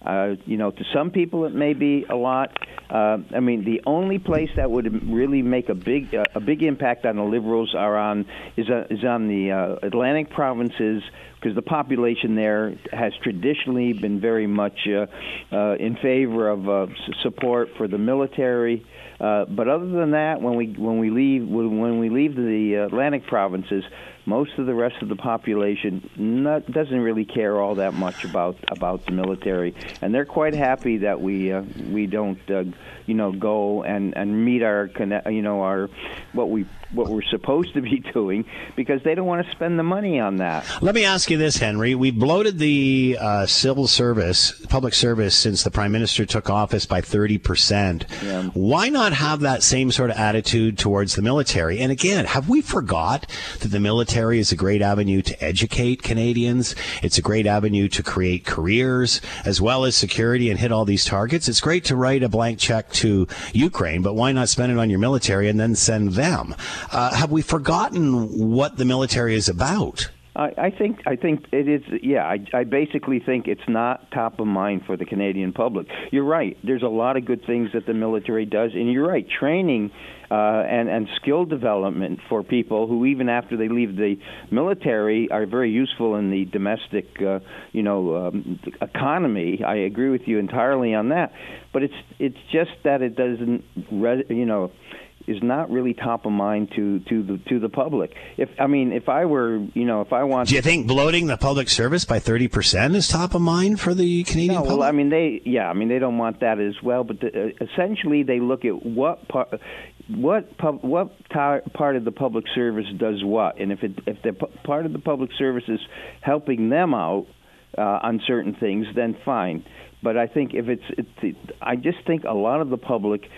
Uh, you know, to some people it may be a lot. Uh, I mean, the only place that would really make a big uh, a big impact on the liberals are on is uh, is on the uh, Atlantic provinces because the population there has traditionally been very much uh, uh, in favor of uh, support for the military. Uh, but other than that, when we when we leave when we leave the Atlantic provinces, most of the rest of the population not, doesn't really care all that much about about the military, and they're quite happy that we uh, we don't uh, you know go and and meet our you know our what we what we're supposed to be [laughs] doing because they don't want to spend the money on that. Let me ask you this, Henry. We bloated the uh, civil service, public service, since the prime minister took office by 30%. Yeah. Why not have that same sort of attitude towards the military? And again, have we forgot that the military is a great avenue to educate Canadians? It's a great avenue to create careers as well as security and hit all these targets. It's great to write a blank check to Ukraine, but why not spend it on your military and then send them? Uh, have we forgotten what the military is about? I, I think I think it is. Yeah, I, I basically think it's not top of mind for the Canadian public. You're right. There's a lot of good things that the military does, and you're right. Training uh, and and skill development for people who even after they leave the military are very useful in the domestic, uh, you know, um, economy. I agree with you entirely on that. But it's it's just that it doesn't, re- you know is not really top of mind to to the to the public. If I mean, if I were, you know, if I want, do you think bloating the public service by thirty percent is top of mind for the Canadian no, public? Well, I mean, they yeah, I mean, they don't want that as well. But the, uh, essentially, they look at what part. What pub, what part of the public service does what, and if it, if the part of the public service is helping them out uh, on certain things, then fine. But I think if it's, it's, I just think a lot of the public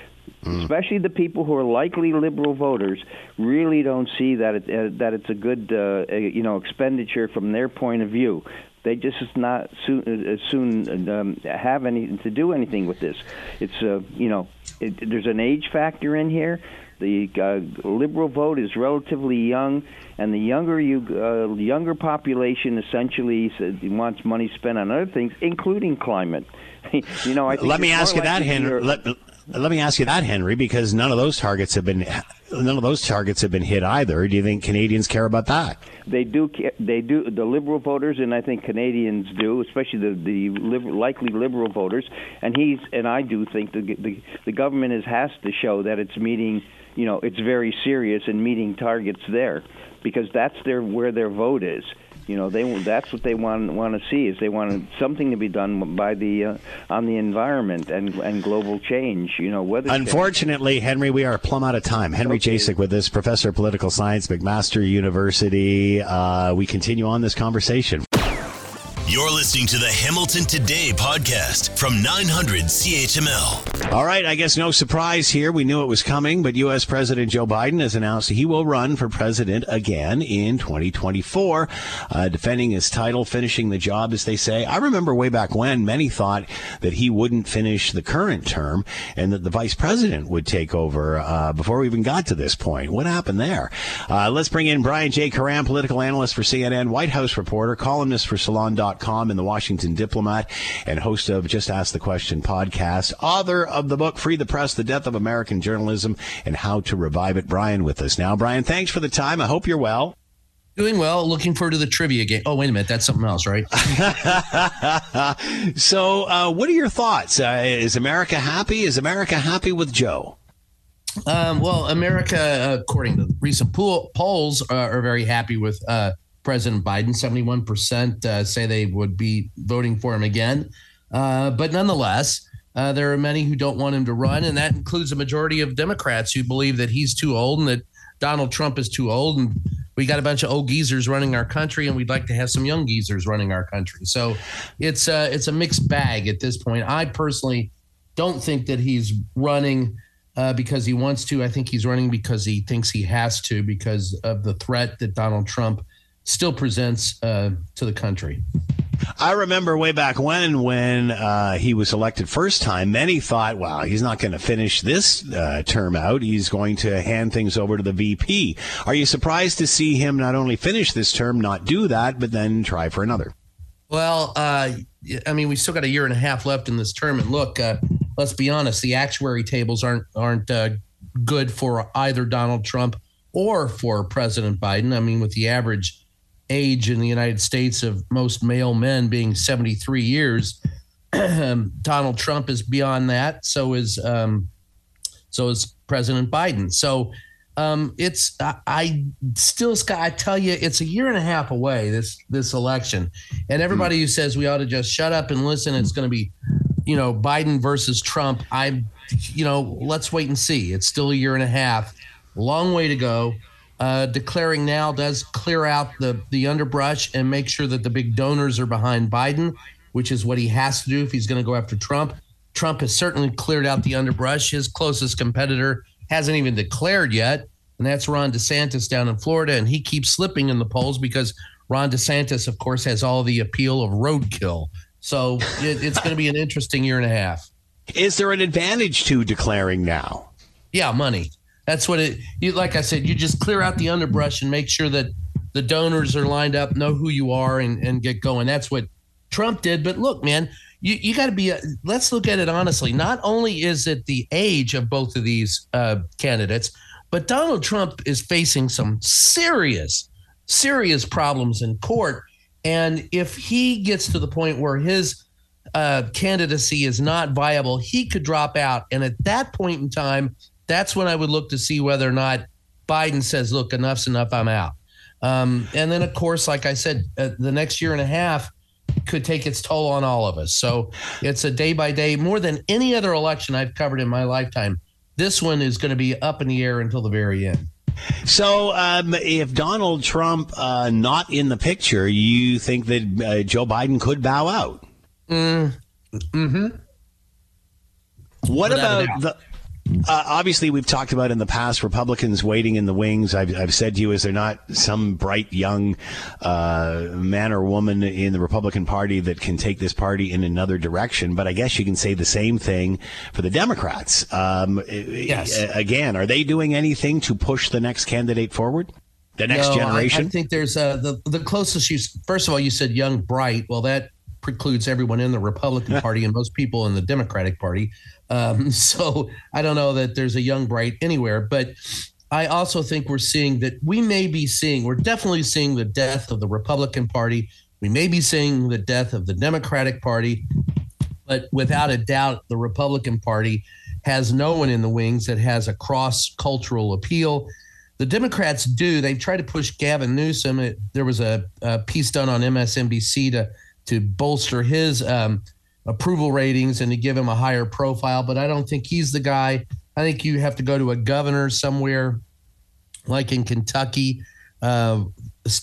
Mm. Especially the people who are likely liberal voters really don't see that it, uh, that it's a good uh, you know expenditure from their point of view. They just not soon, uh, soon um, have any to do anything with this. It's uh, you know it, there's an age factor in here. The uh, liberal vote is relatively young, and the younger you, uh, younger population essentially wants money spent on other things, including climate. [laughs] you know, I let me ask you that, Henry. Let, let me ask you that, Henry, because none of those targets have been none of those targets have been hit either. Do you think Canadians care about that? They do. They do. The liberal voters, and I think Canadians do, especially the the liber, likely liberal voters. And he's and I do think the the, the government has has to show that it's meeting. You know, it's very serious and meeting targets there, because that's their where their vote is. You know, they that's what they want want to see is they want something to be done by the uh, on the environment and and global change. You know, weather. Unfortunately, change. Henry, we are plumb out of time. Henry okay. Jacek with us, professor of political science, McMaster University. Uh, we continue on this conversation. You're listening to the Hamilton Today podcast from 900 CHML. All right, I guess no surprise here. We knew it was coming, but U.S. President Joe Biden has announced he will run for president again in 2024, uh, defending his title, finishing the job, as they say. I remember way back when many thought that he wouldn't finish the current term and that the vice president would take over uh, before we even got to this point. What happened there? Uh, let's bring in Brian J. Karem, political analyst for CNN, White House reporter, columnist for Salon.com and the Washington Diplomat, and host of Just Ask the Question podcast, author of the book Free the Press, The Death of American Journalism, and How to Revive It. Brian with us now. Brian, thanks for the time. I hope you're well. Doing well. Looking forward to the trivia game. Oh, wait a minute. That's something else, right? [laughs] so, uh, what are your thoughts? Uh, is America happy? Is America happy with Joe? Um, well, America, according to recent pool, polls, uh, are very happy with uh, President Biden. 71% uh, say they would be voting for him again. Uh, but nonetheless, uh, there are many who don't want him to run, and that includes a majority of Democrats who believe that he's too old and that Donald Trump is too old. And we got a bunch of old geezers running our country, and we'd like to have some young geezers running our country. So it's a, uh, it's a mixed bag at this point. I personally don't think that he's running. Uh, because he wants to. I think he's running because he thinks he has to because of the threat that Donald Trump still presents uh, to the country. I remember way back when, when uh, he was elected first time, many thought, "Wow, he's not going to finish this uh, term out. He's going to hand things over to the VP." Are you surprised to see him not only finish this term, not do that, but then try for another? Well, uh, I mean, we still got a year and a half left in this term, and look, uh, let's be honest: the actuary tables aren't aren't uh, good for either Donald Trump or for President Biden. I mean, with the average age in the United States of most male men being 73 years. [clears throat] Donald Trump is beyond that. So is um, so is President Biden. So um, it's I, I, still Scott. I tell you, it's a year and a half away this this election, and everybody who says we ought to just shut up and listen, it's going to be, you know, Biden versus Trump. I, you know, let's wait and see. It's still a year and a half, long way to go uh, declaring now does clear out the the underbrush and make sure that the big donors are behind Biden, which is what he has to do if he's going to go after Trump. Trump has certainly cleared out the underbrush. His closest competitor hasn't even declared yet, and that's Ron DeSantis down in Florida, and he keeps slipping in the polls because Ron DeSantis, of course, has all the appeal of roadkill. So it, it's going to be an interesting year and a half. Is there an advantage to declaring now? Yeah, money. That's what it. You, like I said, you just clear out the underbrush and make sure that the donors are lined up, know who you are, and, and get going. That's what Trump did. But look, man, you, you got to be. A, let's look at it honestly. Not only is it the age of both of these uh, candidates, but Donald Trump is facing some serious, serious problems in court. And if he gets to the point where his uh, candidacy is not viable, he could drop out. And at that point in time, that's when I would look to see whether or not Biden says, look, enough's enough, I'm out. Um, and then, of course, like I said, uh, the next year and a half could take its toll on all of us. So it's a day by day, more than any other election I've covered in my lifetime. This one is going to be up in the air until the very end. So, um, if Donald Trump uh, not in the picture, you think that uh, Joe Biden could bow out? Mm, hmm What Without about the Uh, obviously, we've talked about in the past Republicans waiting in the wings. I've, I've said to you, is there not some bright young uh, man or woman in the Republican Party that can take this party in another direction? But I guess you can say the same thing for the Democrats. Um, yes. Again, are they doing anything to push the next candidate forward? The next no, generation? I, I think there's uh, the the closest you. First of all, you said young, bright. Well, that precludes everyone in the Republican [laughs] Party and most people in the Democratic Party. Um, [laughs] so I don't know that there's a young bright anywhere, but I also think we're seeing that we may be seeing, we're definitely seeing the death of the Republican Party. We may be seeing the death of the Democratic Party, but without a doubt, the Republican Party has no one in the wings that has a cross cultural appeal. The Democrats do. They've tried to push Gavin Newsom. It, there was a, a piece done on MSNBC to to bolster his um, approval ratings and to give him a higher profile. But I don't think he's the guy. I think you have to go to a governor somewhere, like in Kentucky, uh,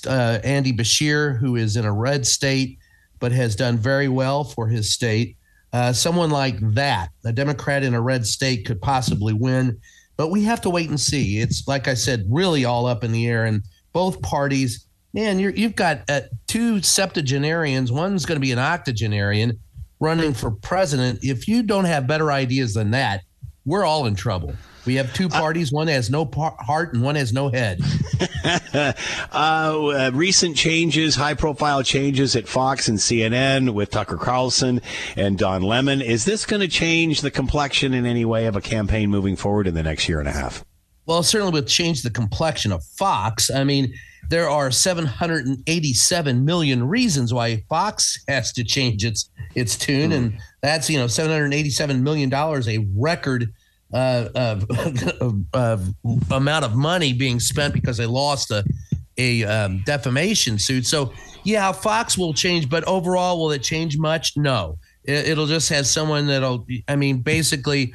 uh, Andy Beshear, who is in a red state but has done very well for his state. Uh, someone like that, a Democrat in a red state, could possibly win. But we have to wait and see. It's like I said, really all up in the air, and both parties man, you have got uh, two septuagenarians. One's going to be an octogenarian running for president. If you don't have better ideas than that, we're all in trouble. We have two parties. One has no par- heart and one has no head. [laughs] uh, uh, recent changes, high profile changes at Fox and CNN with Tucker Carlson and Don Lemon. Is this going to change the complexion in any way of a campaign moving forward in the next year and a half? Well, certainly would change the complexion of Fox. I mean, there are 787 million reasons why Fox has to change its its tune, mm. and that's you know 787 million dollars, a record uh, uh, [laughs] amount of money being spent because they lost a a um, defamation suit. So yeah, Fox will change, but overall, will it change much? No. It'll just have someone that'll. I mean, basically,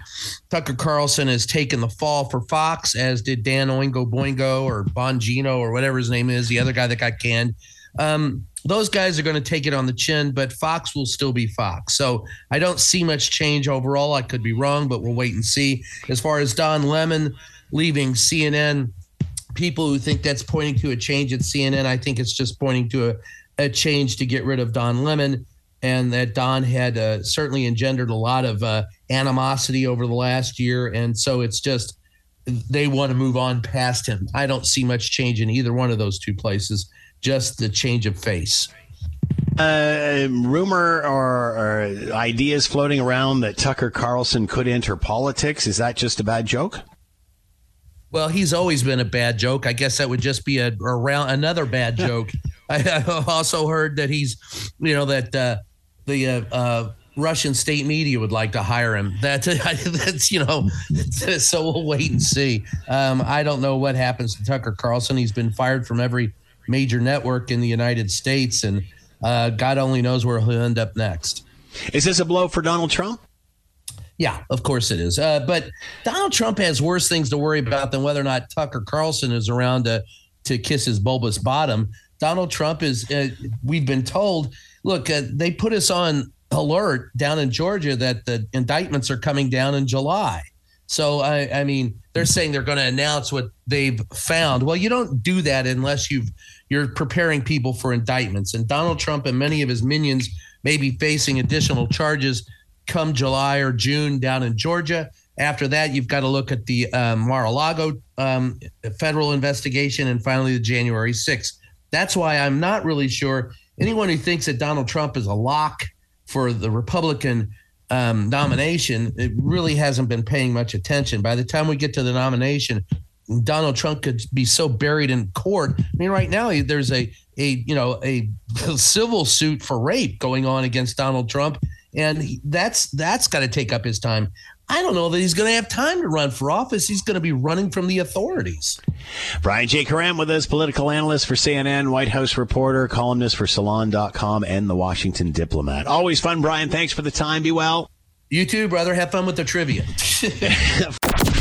Tucker Carlson has taken the fall for Fox, as did Dan Oingo Boingo or Bongino or whatever his name is, the other guy that got canned. Um, those guys are going to take it on the chin, but Fox will still be Fox. So I don't see much change overall. I could be wrong, but we'll wait and see. As far as Don Lemon leaving CNN, people who think that's pointing to a change at CNN, I think it's just pointing to a, a change to get rid of Don Lemon and that Don had uh, certainly engendered a lot of uh, animosity over the last year. And so it's just they want to move on past him. I don't see much change in either one of those two places, just the change of face. Uh, rumor or, or ideas floating around that Tucker Carlson could enter politics. Is that just a bad joke? Well, he's always been a bad joke. I guess that would just be a around another bad joke. [laughs] I, also heard that he's, you know, that uh, the uh, uh, Russian state media would like to hire him. That's [laughs] that's you know, [laughs] so we'll wait and see. Um, I don't know what happens to Tucker Carlson. He's been fired from every major network in the United States, and uh, God only knows where he'll end up next. Is this a blow for Donald Trump? Yeah, of course it is. Uh, but Donald Trump has worse things to worry about than whether or not Tucker Carlson is around to to kiss his bulbous bottom. Donald Trump is. Uh, we've been told look, uh, they put us on alert down in Georgia that the indictments are coming down in July. So I, I mean, they're saying they're going to announce what they've found. Well, you don't do that unless you've you're preparing people for indictments. And Donald Trump and many of his minions may be facing additional charges come July or June down in Georgia. After that, you've got to look at the um, Mar-a-Lago um, federal investigation and finally the January 6th. That's why I'm not really sure anyone who thinks that Donald Trump is a lock for the Republican um, nomination, it really hasn't been paying much attention. By the time we get to the nomination, Donald Trump could be so buried in court. I mean, right now there's a a you know a [laughs] civil suit for rape going on against Donald Trump, and that's that's got to take up his time. I don't know that he's going to have time to run for office. He's going to be running from the authorities. Brian J. Karem with us, political analyst for CNN, White House reporter, columnist for Salon.com, and the Washington Diplomat. Always fun, Brian. Thanks for the time. Be well. You too, brother. Have fun with the trivia. [laughs] [laughs]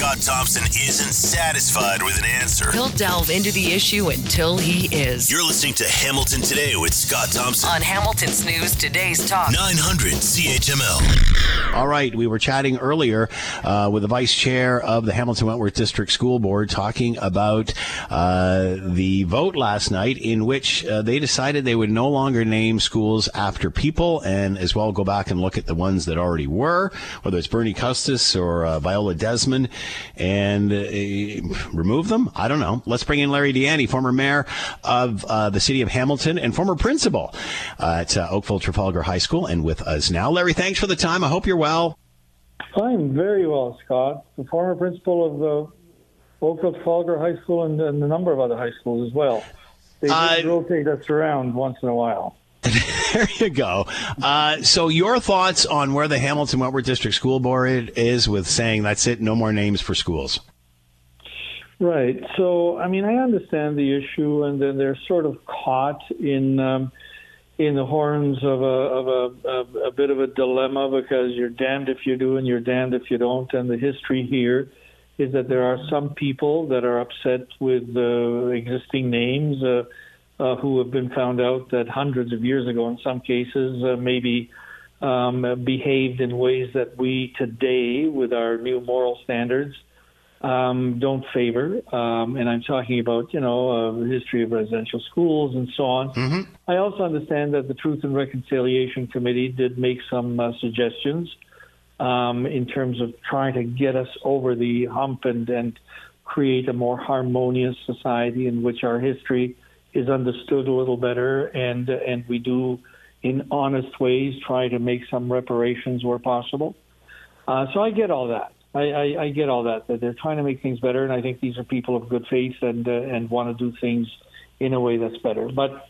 Scott Thompson isn't satisfied with an answer. He'll delve into the issue until he is. You're listening to Hamilton Today with Scott Thompson On Hamilton's News Today's Talk. 900 CHML. All right, we were chatting earlier uh, with the vice chair of the Hamilton Wentworth District School Board talking about uh, the vote last night in which uh, they decided they would no longer name schools after people and as well go back and look at the ones that already were, whether it's Bernie Custis or uh, Viola Desmond, and uh, remove them. I don't know. Let's bring in Larry DiIanni, former mayor of uh, the city of Hamilton and former principal at uh, Oakville Trafalgar High School, and with us now. Larry, thanks for the time. I hope you're well. I'm very well, Scott. The former principal of the Oakville Trafalgar High School and, and a number of other high schools as well. They just rotate us around once in a while. [laughs] there you go. Uh, so, your thoughts on where the Hamilton Wentworth District School Board is with saying that's it, no more names for schools? Right. So, I mean, I understand the issue, and then they're sort of caught in um, in the horns of a of a, a bit of a dilemma because you're damned if you do and you're damned if you don't. And the history here is that there are some people that are upset with the existing names. Uh, uh, who have been found out that hundreds of years ago, in some cases, uh, maybe um, behaved in ways that we today, with our new moral standards, um, don't favor. Um, and I'm talking about, you know, uh, history of residential schools and so on. I also understand that the Truth and Reconciliation Committee did make some uh, suggestions um, in terms of trying to get us over the hump and, and create a more harmonious society in which our history is understood a little better, and and we do, in honest ways, try to make some reparations where possible. Uh, so I get all that. I, I, I get all that. That they're trying to make things better, and I think these are people of good faith and uh, and want to do things in a way that's better. But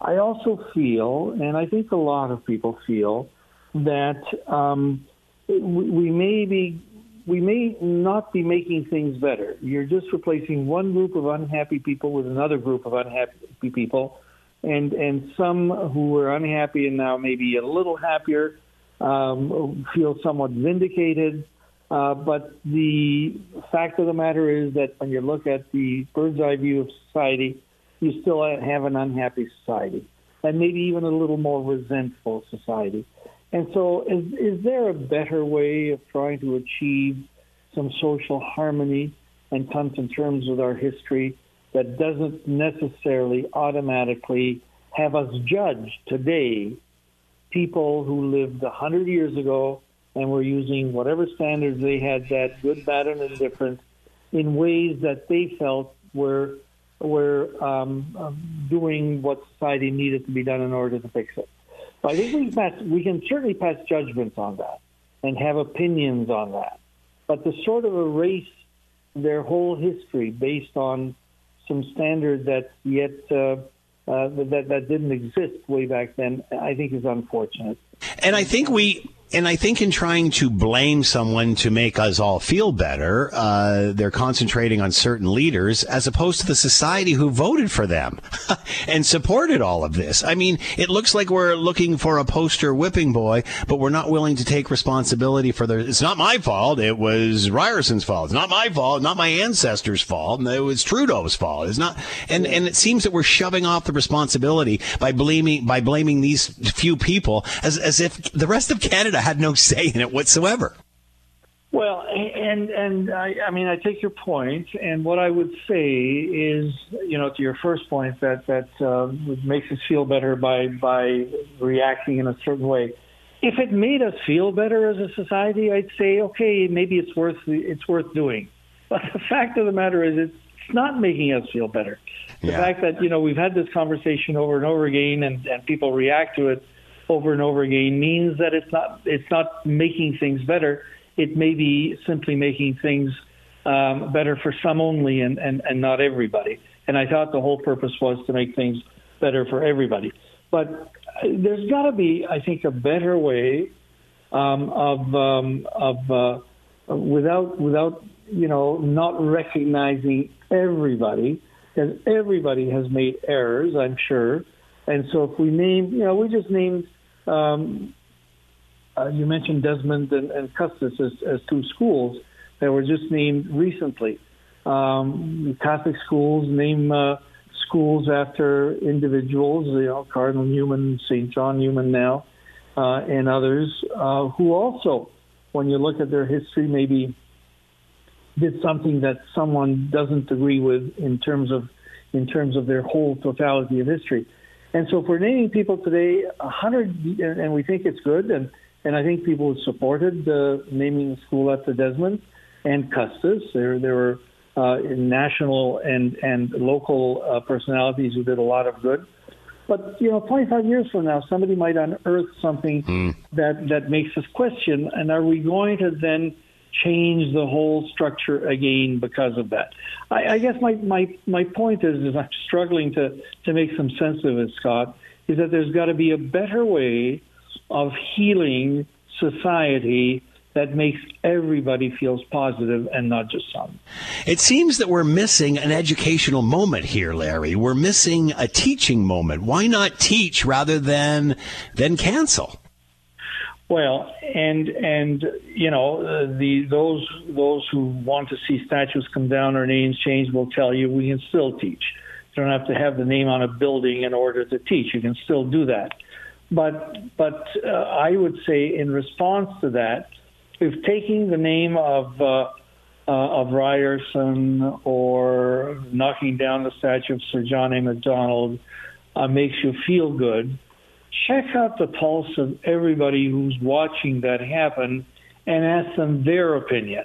I also feel, and I think a lot of people feel, that um, we, we may be we may not be making things better. You're just replacing one group of unhappy people with another group of unhappy people, and and some who were unhappy and now maybe a little happier um, feel somewhat vindicated. Uh, but the fact of the matter is that when you look at the bird's eye view of society, you still have an unhappy society, and maybe even a little more resentful society. And so, is, is there a better way of trying to achieve some social harmony and come to terms with our history that doesn't necessarily automatically have us judge today people who lived a hundred years ago and were using whatever standards they had that good, bad, and indifferent in ways that they felt were were um, um, doing what society needed to be done in order to fix it. I think we pass, we can certainly pass judgments on that and have opinions on that, but to sort of erase their whole history based on some standard that yet uh, uh, that that didn't exist way back then, I think is unfortunate. And I think we, and I think in trying to blame someone to make us all feel better, uh, they're concentrating on certain leaders as opposed to the society who voted for them [laughs] and supported all of this. I mean, it looks like we're looking for a poster whipping boy, but we're not willing to take responsibility for the. It's not my fault. It was Ryerson's fault. It's not my fault. Not my ancestors' fault. It was Trudeau's fault. It's not. And and it seems that we're shoving off the responsibility by blaming by blaming these few people as as if the rest of Canada had no say in it whatsoever. Well, and and I, I mean, I take your point, and what I would say is, you know, to your first point, that that uh, makes us feel better by by reacting in a certain way. If it made us feel better as a society, I'd say, okay, maybe it's worth it's worth doing. But the fact of the matter is, it's not making us feel better. The Yeah. fact that you know we've had this conversation over and over again, and, and people react to it over and over again means that it's not it's not making things better. It may be simply making things um, better for some only and, and, and not everybody. And I thought the whole purpose was to make things better for everybody. But uh, there's got to be, I think, a better way um, of um, of uh, without without you know not recognizing everybody because everybody has made errors, I'm sure. And so if we name, you know, we just named. Um, uh, you mentioned Desmond and, and Custis as, as two schools, that were just named recently. Um, Catholic schools name uh, schools after individuals, you know, Cardinal Newman, St. John Newman now, uh, and others uh, who also, when you look at their history, maybe did something that someone doesn't agree with in terms of in terms of their whole totality of history. And so, if we're naming people today, a hundred, and we think it's good, and and I think people supported uh, naming the school after Desmond and Custis. There, there were uh, national and and local uh, personalities who did a lot of good. But you know, 25 years from now, somebody might unearth something Hmm. that that makes us question: and are we going to then change the whole structure again because of that? I, I guess my, my my point is, is I'm struggling to to make some sense of it, Scott. Is that there's got to be a better way of healing society that makes everybody feels positive and not just some. It seems that we're missing an educational moment here, Larry. We're missing a teaching moment. Why not teach rather than than cancel? Well, and and you know uh, the those those who want to see statues come down or names changed will tell you we can still teach. You don't have to have the name on a building in order to teach. You can still do that. But but uh, I would say in response to that, if taking the name of uh, uh, of Ryerson or knocking down the statue of Sir John A. Macdonald uh, makes you feel good, check out the pulse of everybody who's watching that happen and ask them their opinion.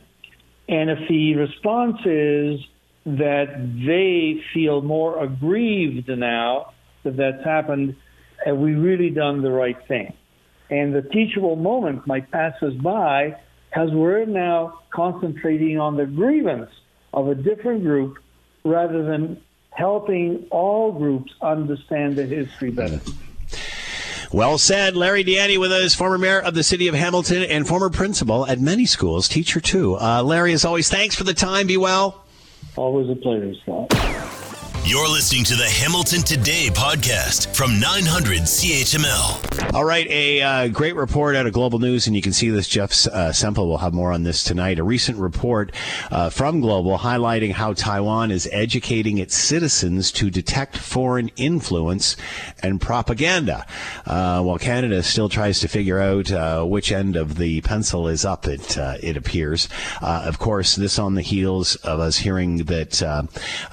And if the response is that they feel more aggrieved now that that's happened, have we really done the right thing? And the teachable moment might pass us by because we're now concentrating on the grievance of a different group rather than helping all groups understand the history better. Well said. Larry DiIanni with us, former mayor of the city of Hamilton and former principal at many schools, teacher too. Uh, Larry, as always, thanks for the time. Be well. Always a pleasure, Scott. You're listening to the Hamilton Today podcast from 900 CHML. All right, a uh, great report out of Global News, and you can see this. Jeff uh, Semple will have more on this tonight. A recent report uh, from Global highlighting how Taiwan is educating its citizens to detect foreign influence and propaganda. Uh, while Canada still tries to figure out uh, which end of the pencil is up, it uh, it appears. of course, this on the heels of us hearing that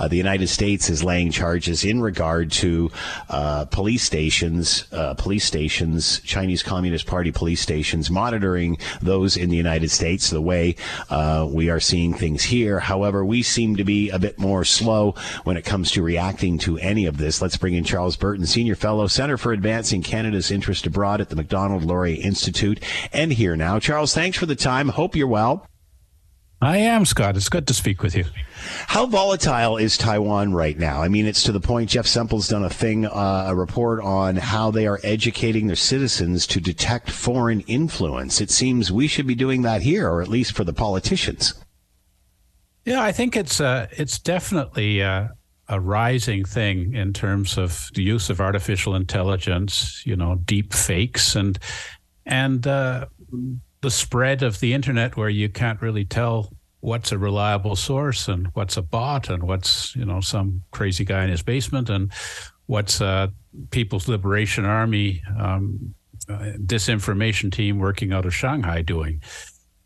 the United States is laying charges in regard to police stations, police stations, Chinese Communist Party police stations, monitoring those in the United States the way uh, we are seeing things here. However, we seem to be a bit more slow when it comes to reacting to any of this. Let's bring in Charles Burton, Senior Fellow, Center for Advancing Canada's Interest Abroad at the Macdonald Laurier Institute, and here now. Charles, thanks for the time. Hope you're well. I am, Scott. It's good to speak with you. How volatile is Taiwan right now? I mean, it's to the point Jeff Semple's done a thing, uh, a report on how they are educating their citizens to detect foreign influence. It seems we should be doing that here, or at least for the politicians. Yeah, I think it's uh, it's definitely uh, a rising thing in terms of the use of artificial intelligence, you know, deep fakes and and uh, the spread of the internet where you can't really tell what's a reliable source and what's a bot and what's you know some crazy guy in his basement and what's a People's Liberation Army um, uh, disinformation team working out of Shanghai doing.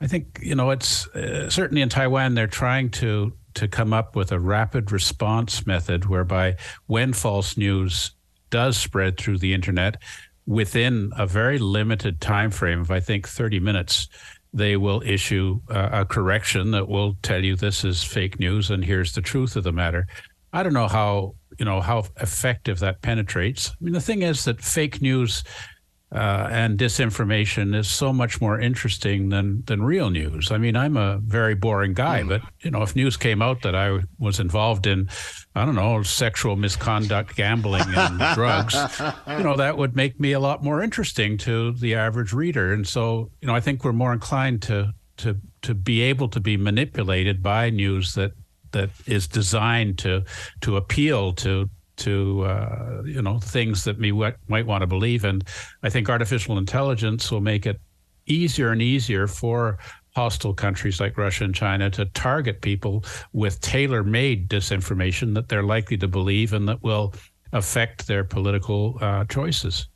I think you know it's uh, certainly in Taiwan they're trying to to come up with a rapid response method whereby when false news does spread through the internet within a very limited time frame of I think 30 minutes they will issue uh, a correction that will tell you this is fake news and here's the truth of the matter. I don't know how you know how effective that penetrates. I mean, the thing is that fake news uh, and disinformation is so much more interesting than than real news. I mean, I'm a very boring guy, but you know, if news came out that I was involved in, I don't know, sexual misconduct, gambling, and [laughs] drugs, you know, that would make me a lot more interesting to the average reader. And so, you know, I think we're more inclined to to to be able to be manipulated by news that that is designed to to appeal to to uh, you know things that we might want to believe and i think artificial intelligence will make it easier and easier for hostile countries like Russia and China to target people with tailor made disinformation that they're likely to believe and that will affect their political uh, choices.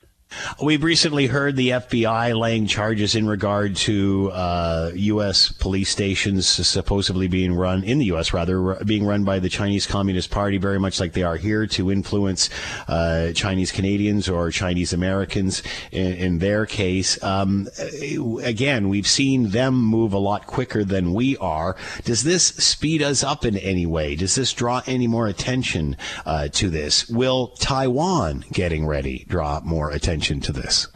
We've recently heard the FBI laying charges in regard to uh, U.S. police stations supposedly being run in the U.S. rather being run by the Chinese Communist Party, very much like they are here to influence uh, Chinese Canadians or Chinese Americans. In, in their case, um, again, we've seen them move a lot quicker than we are. Does this speed us up in any way? Does this draw any more attention uh, to this? Will Taiwan getting ready draw more attention? Attention to this?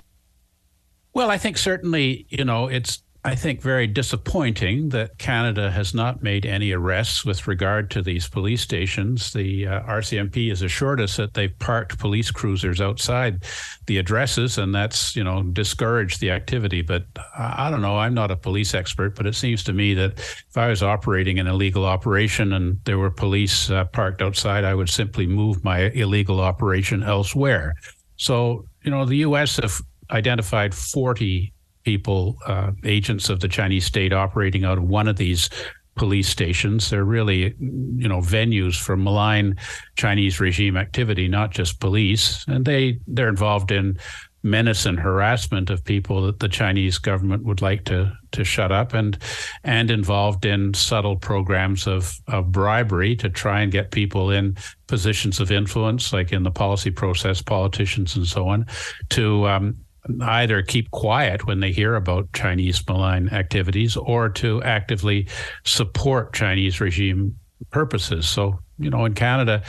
Well, I think certainly, you know, it's I think very disappointing that Canada has not made any arrests with regard to these police stations. The uh, RCMP has assured us that they've parked police cruisers outside the addresses, and that's you know discouraged the activity. But I, I don't know. I'm not a police expert, but it seems to me that if I was operating an illegal operation and there were police uh, parked outside, I would simply move my illegal operation elsewhere. So you know, the U.S. have identified 40 people, uh, agents of the Chinese state operating out of one of these police stations. They're really, you know, venues for malign Chinese regime activity, not just police. And they they're involved in menace and harassment of people that the Chinese government would like to to shut up and and involved in subtle programs of, of bribery to try and get people in positions of influence, like in the policy process, politicians and so on, to um, either keep quiet when they hear about Chinese malign activities or to actively support Chinese regime purposes. So, you know, in Canada,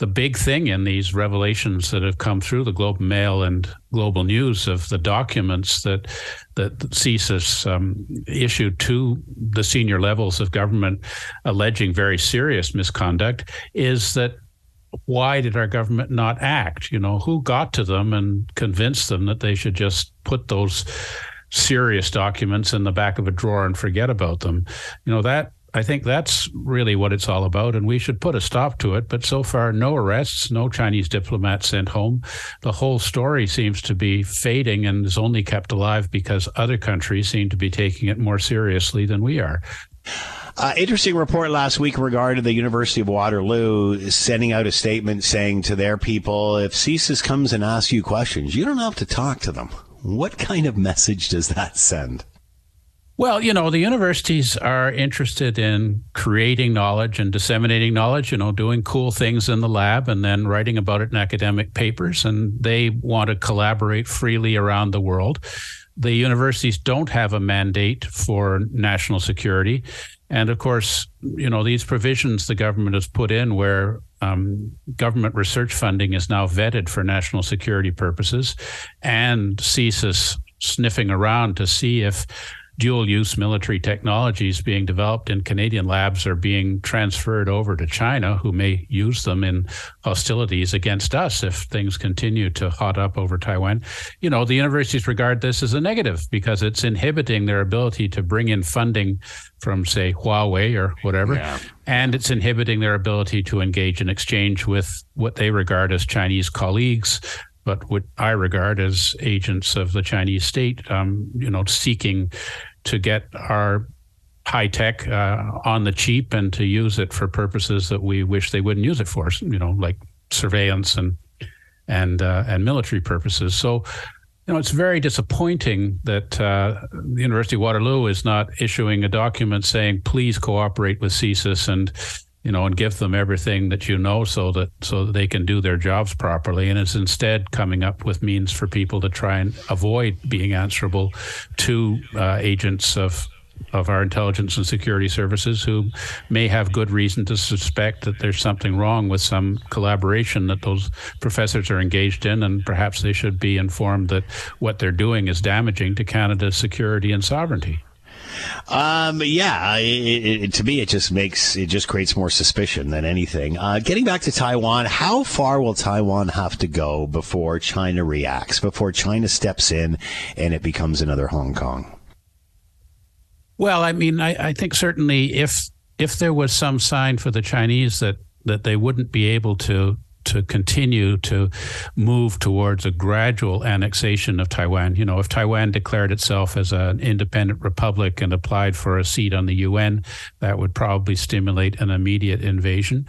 the big thing in these revelations that have come through the Globe Mail and Global News of the documents that that CSIS um, issued to the senior levels of government, alleging very serious misconduct, is that why did our government not act? You know, who got to them and convinced them that they should just put those serious documents in the back of a drawer and forget about them? You know that I think that's really what it's all about, and we should put a stop to it. But so far, no arrests, no Chinese diplomats sent home. The whole story seems to be fading and is only kept alive because other countries seem to be taking it more seriously than we are. Uh, interesting report last week regarding the University of Waterloo sending out a statement saying to their people, if CSIS comes and asks you questions, you don't have to talk to them. What kind of message does that send? Well, you know, the universities are interested in creating knowledge and disseminating knowledge, you know, doing cool things in the lab and then writing about it in academic papers. And they want to collaborate freely around the world. The universities don't have a mandate for national security. And of course, you know, these provisions the government has put in where um, government research funding is now vetted for national security purposes and CSIS sniffing around to see if dual use military technologies being developed in Canadian labs are being transferred over to China, who may use them in hostilities against us if things continue to hot up over Taiwan. You know, the universities regard this as a negative because it's inhibiting their ability to bring in funding from, say, Huawei or whatever. Yeah. And it's inhibiting their ability to engage in exchange with what they regard as Chinese colleagues but what I regard as agents of the Chinese state, um, you know, seeking to get our high tech uh, on the cheap and to use it for purposes that we wish they wouldn't use it for, you know, like surveillance and and uh, and military purposes. So, you know, it's very disappointing that uh, the University of Waterloo is not issuing a document saying, "Please cooperate with CSIS and." You know, and give them everything that you know, so that so that they can do their jobs properly. And it's instead coming up with means for people to try and avoid being answerable to uh, agents of of our intelligence and security services who may have good reason to suspect that there's something wrong with some collaboration that those professors are engaged in, and perhaps they should be informed that what they're doing is damaging to Canada's security and sovereignty. Um, yeah, it, it, to me, it just makes it just creates more suspicion than anything. Uh, getting back to Taiwan, how far will Taiwan have to go before China reacts? Before China steps in and it becomes another Hong Kong? Well, I mean, I, I think certainly if if there was some sign for the Chinese that that they wouldn't be able to to continue to move towards a gradual annexation of Taiwan. You know, if Taiwan declared itself as an independent republic and applied for a seat on the UN, that would probably stimulate an immediate invasion.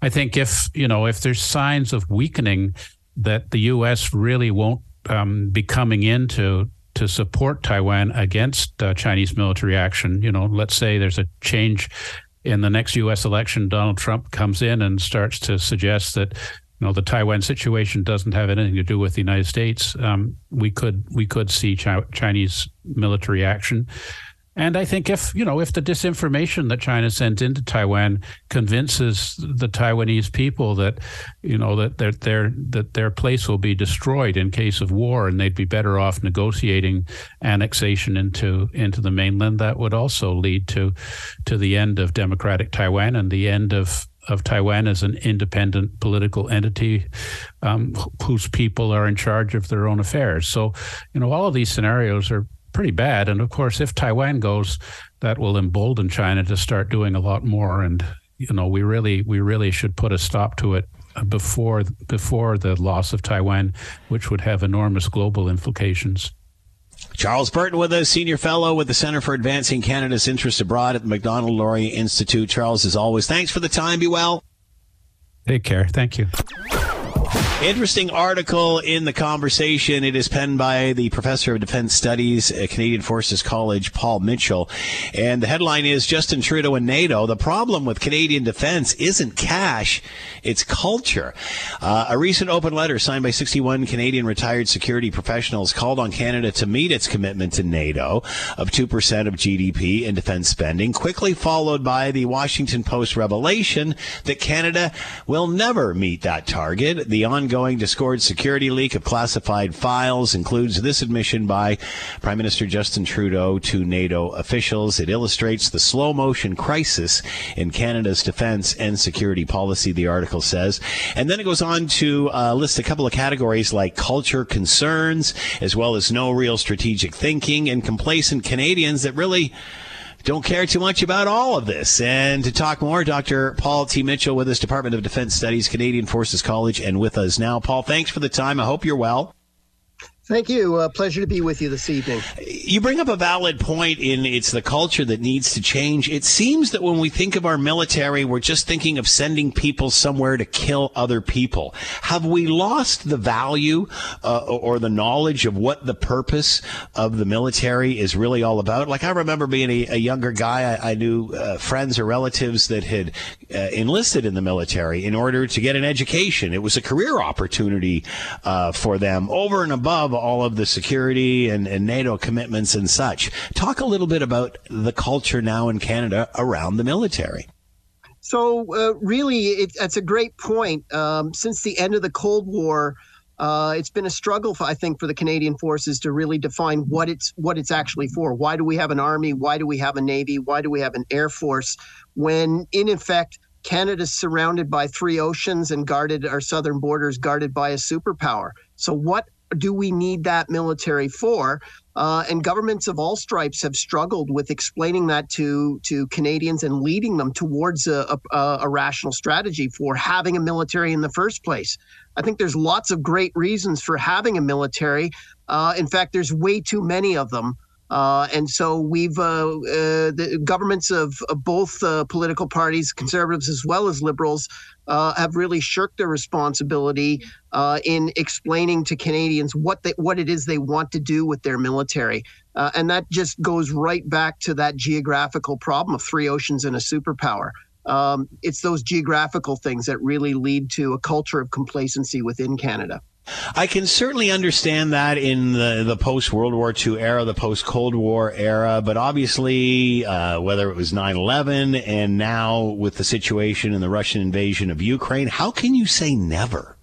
I think if you know if there's signs of weakening, that the U.S. really won't um, be coming into to support Taiwan against uh, Chinese military action. You know, let's say there's a change in the next U.S. election, Donald Trump comes in and starts to suggest that you know the Taiwan situation doesn't have anything to do with the United States. Um, we could we could see Chi- Chinese military action. And I think if you know if the disinformation that China sends into Taiwan convinces the Taiwanese people that you know that their their that their place will be destroyed in case of war, and they'd be better off negotiating annexation into into the mainland, that would also lead to to the end of democratic Taiwan and the end of of Taiwan as an independent political entity um, whose people are in charge of their own affairs. So, you know, all of these scenarios are pretty bad. And of course, if Taiwan goes, that will embolden China to start doing a lot more. And you know, we really we really should put a stop to it before before the loss of Taiwan, which would have enormous global implications. Charles Burton with us, senior fellow with the Center for Advancing Canada's Interest Abroad at the Macdonald-Laurier Institute. Charles, as always, thanks for the time. Be well. Take care. Thank you. Interesting article in the conversation. It is penned by the professor of defense studies at Canadian Forces College, Paul Mitchell. And the headline is Justin Trudeau and NATO. The problem with Canadian defense isn't cash, it's culture. Uh, a recent open letter signed by 61 Canadian retired security professionals called on Canada to meet its commitment to NATO of 2% of GDP in defense spending, quickly followed by the Washington Post revelation that Canada will never meet that target. The on ongoing discord security leak of classified files includes this admission by Prime Minister Justin Trudeau to NATO officials. It illustrates the slow motion crisis in Canada's defense and security policy, the article says. And then it goes on to uh, list a couple of categories like culture concerns, as well as no real strategic thinking and complacent Canadians that really don't care too much about all of this. And to talk more, Dr. Paul T. Mitchell with us, Department of Defense Studies, Canadian Forces College, and with us now. Paul, thanks for the time. I hope you're well. Thank you. Uh, pleasure to be with you this evening. You bring up a valid point in it's the culture that needs to change. It seems that when we think of our military, we're just thinking of sending people somewhere to kill other people. Have we lost the value uh, or the knowledge of what the purpose of the military is really all about? Like I remember being a, a younger guy, I, I knew uh, friends or relatives that had uh, enlisted in the military in order to get an education. It was a career opportunity uh, for them over and above all of the security and, and NATO commitments and such. Talk a little bit about the culture now in Canada around the military. So, uh, really, it, that's a great point. Um, since the end of the Cold War, uh, it's been a struggle, for, I think, for the Canadian forces to really define what it's what it's actually for. Why do we have an army? Why do we have a navy? Why do we have an air force? When in effect, Canada's surrounded by three oceans and guarded our southern borders guarded by a superpower. So, what do we need that military for? Uh, and governments of all stripes have struggled with explaining that to to Canadians and leading them towards a, a, a, rational strategy for having a military in the first place. I think there's lots of great reasons for having a military. Uh, in fact, there's way too many of them. Uh, and so we've uh, uh, the governments of, of both uh, political parties, conservatives as well as liberals, uh, have really shirked their responsibility uh, in explaining to Canadians what they, what it is they want to do with their military, and that just goes right back to that geographical problem of three oceans and a superpower. Um, it's those geographical things that really lead to a culture of complacency within Canada. I can certainly understand that in the, the post World War II era, the post Cold War era, but obviously, uh, whether it was 9 11 and now with the situation and the Russian invasion of Ukraine, how can you say never?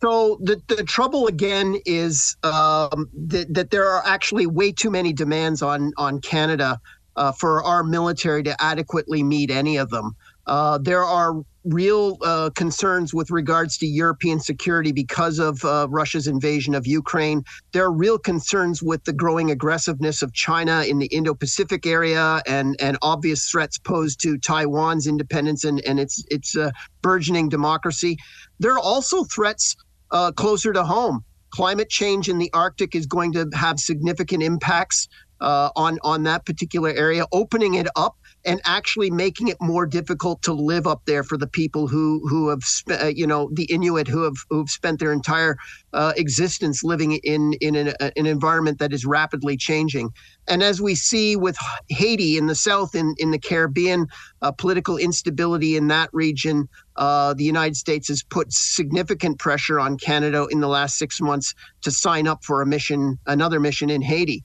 So the, the trouble again is um, that, that there are actually way too many demands on on Canada uh, for our military to adequately meet any of them. Uh, there are real uh, concerns with regards to European security because of uh, Russia's invasion of Ukraine. There are real concerns with the growing aggressiveness of China in the Indo Pacific area and, and obvious threats posed to Taiwan's independence and, and its, its uh, burgeoning democracy. There are also threats uh, closer to home. Climate change in the Arctic is going to have significant impacts uh, on on that particular area, opening it up and actually making it more difficult to live up there for the people who who have spent, uh, you know the Inuit who have who've spent their entire uh, existence living in in an, uh, an, environment that is rapidly changing. And as we see with Haiti in the south in in the Caribbean, uh, political instability in that region, uh, the United States has put significant pressure on Canada in the last six months to sign up for a mission, another mission in Haiti.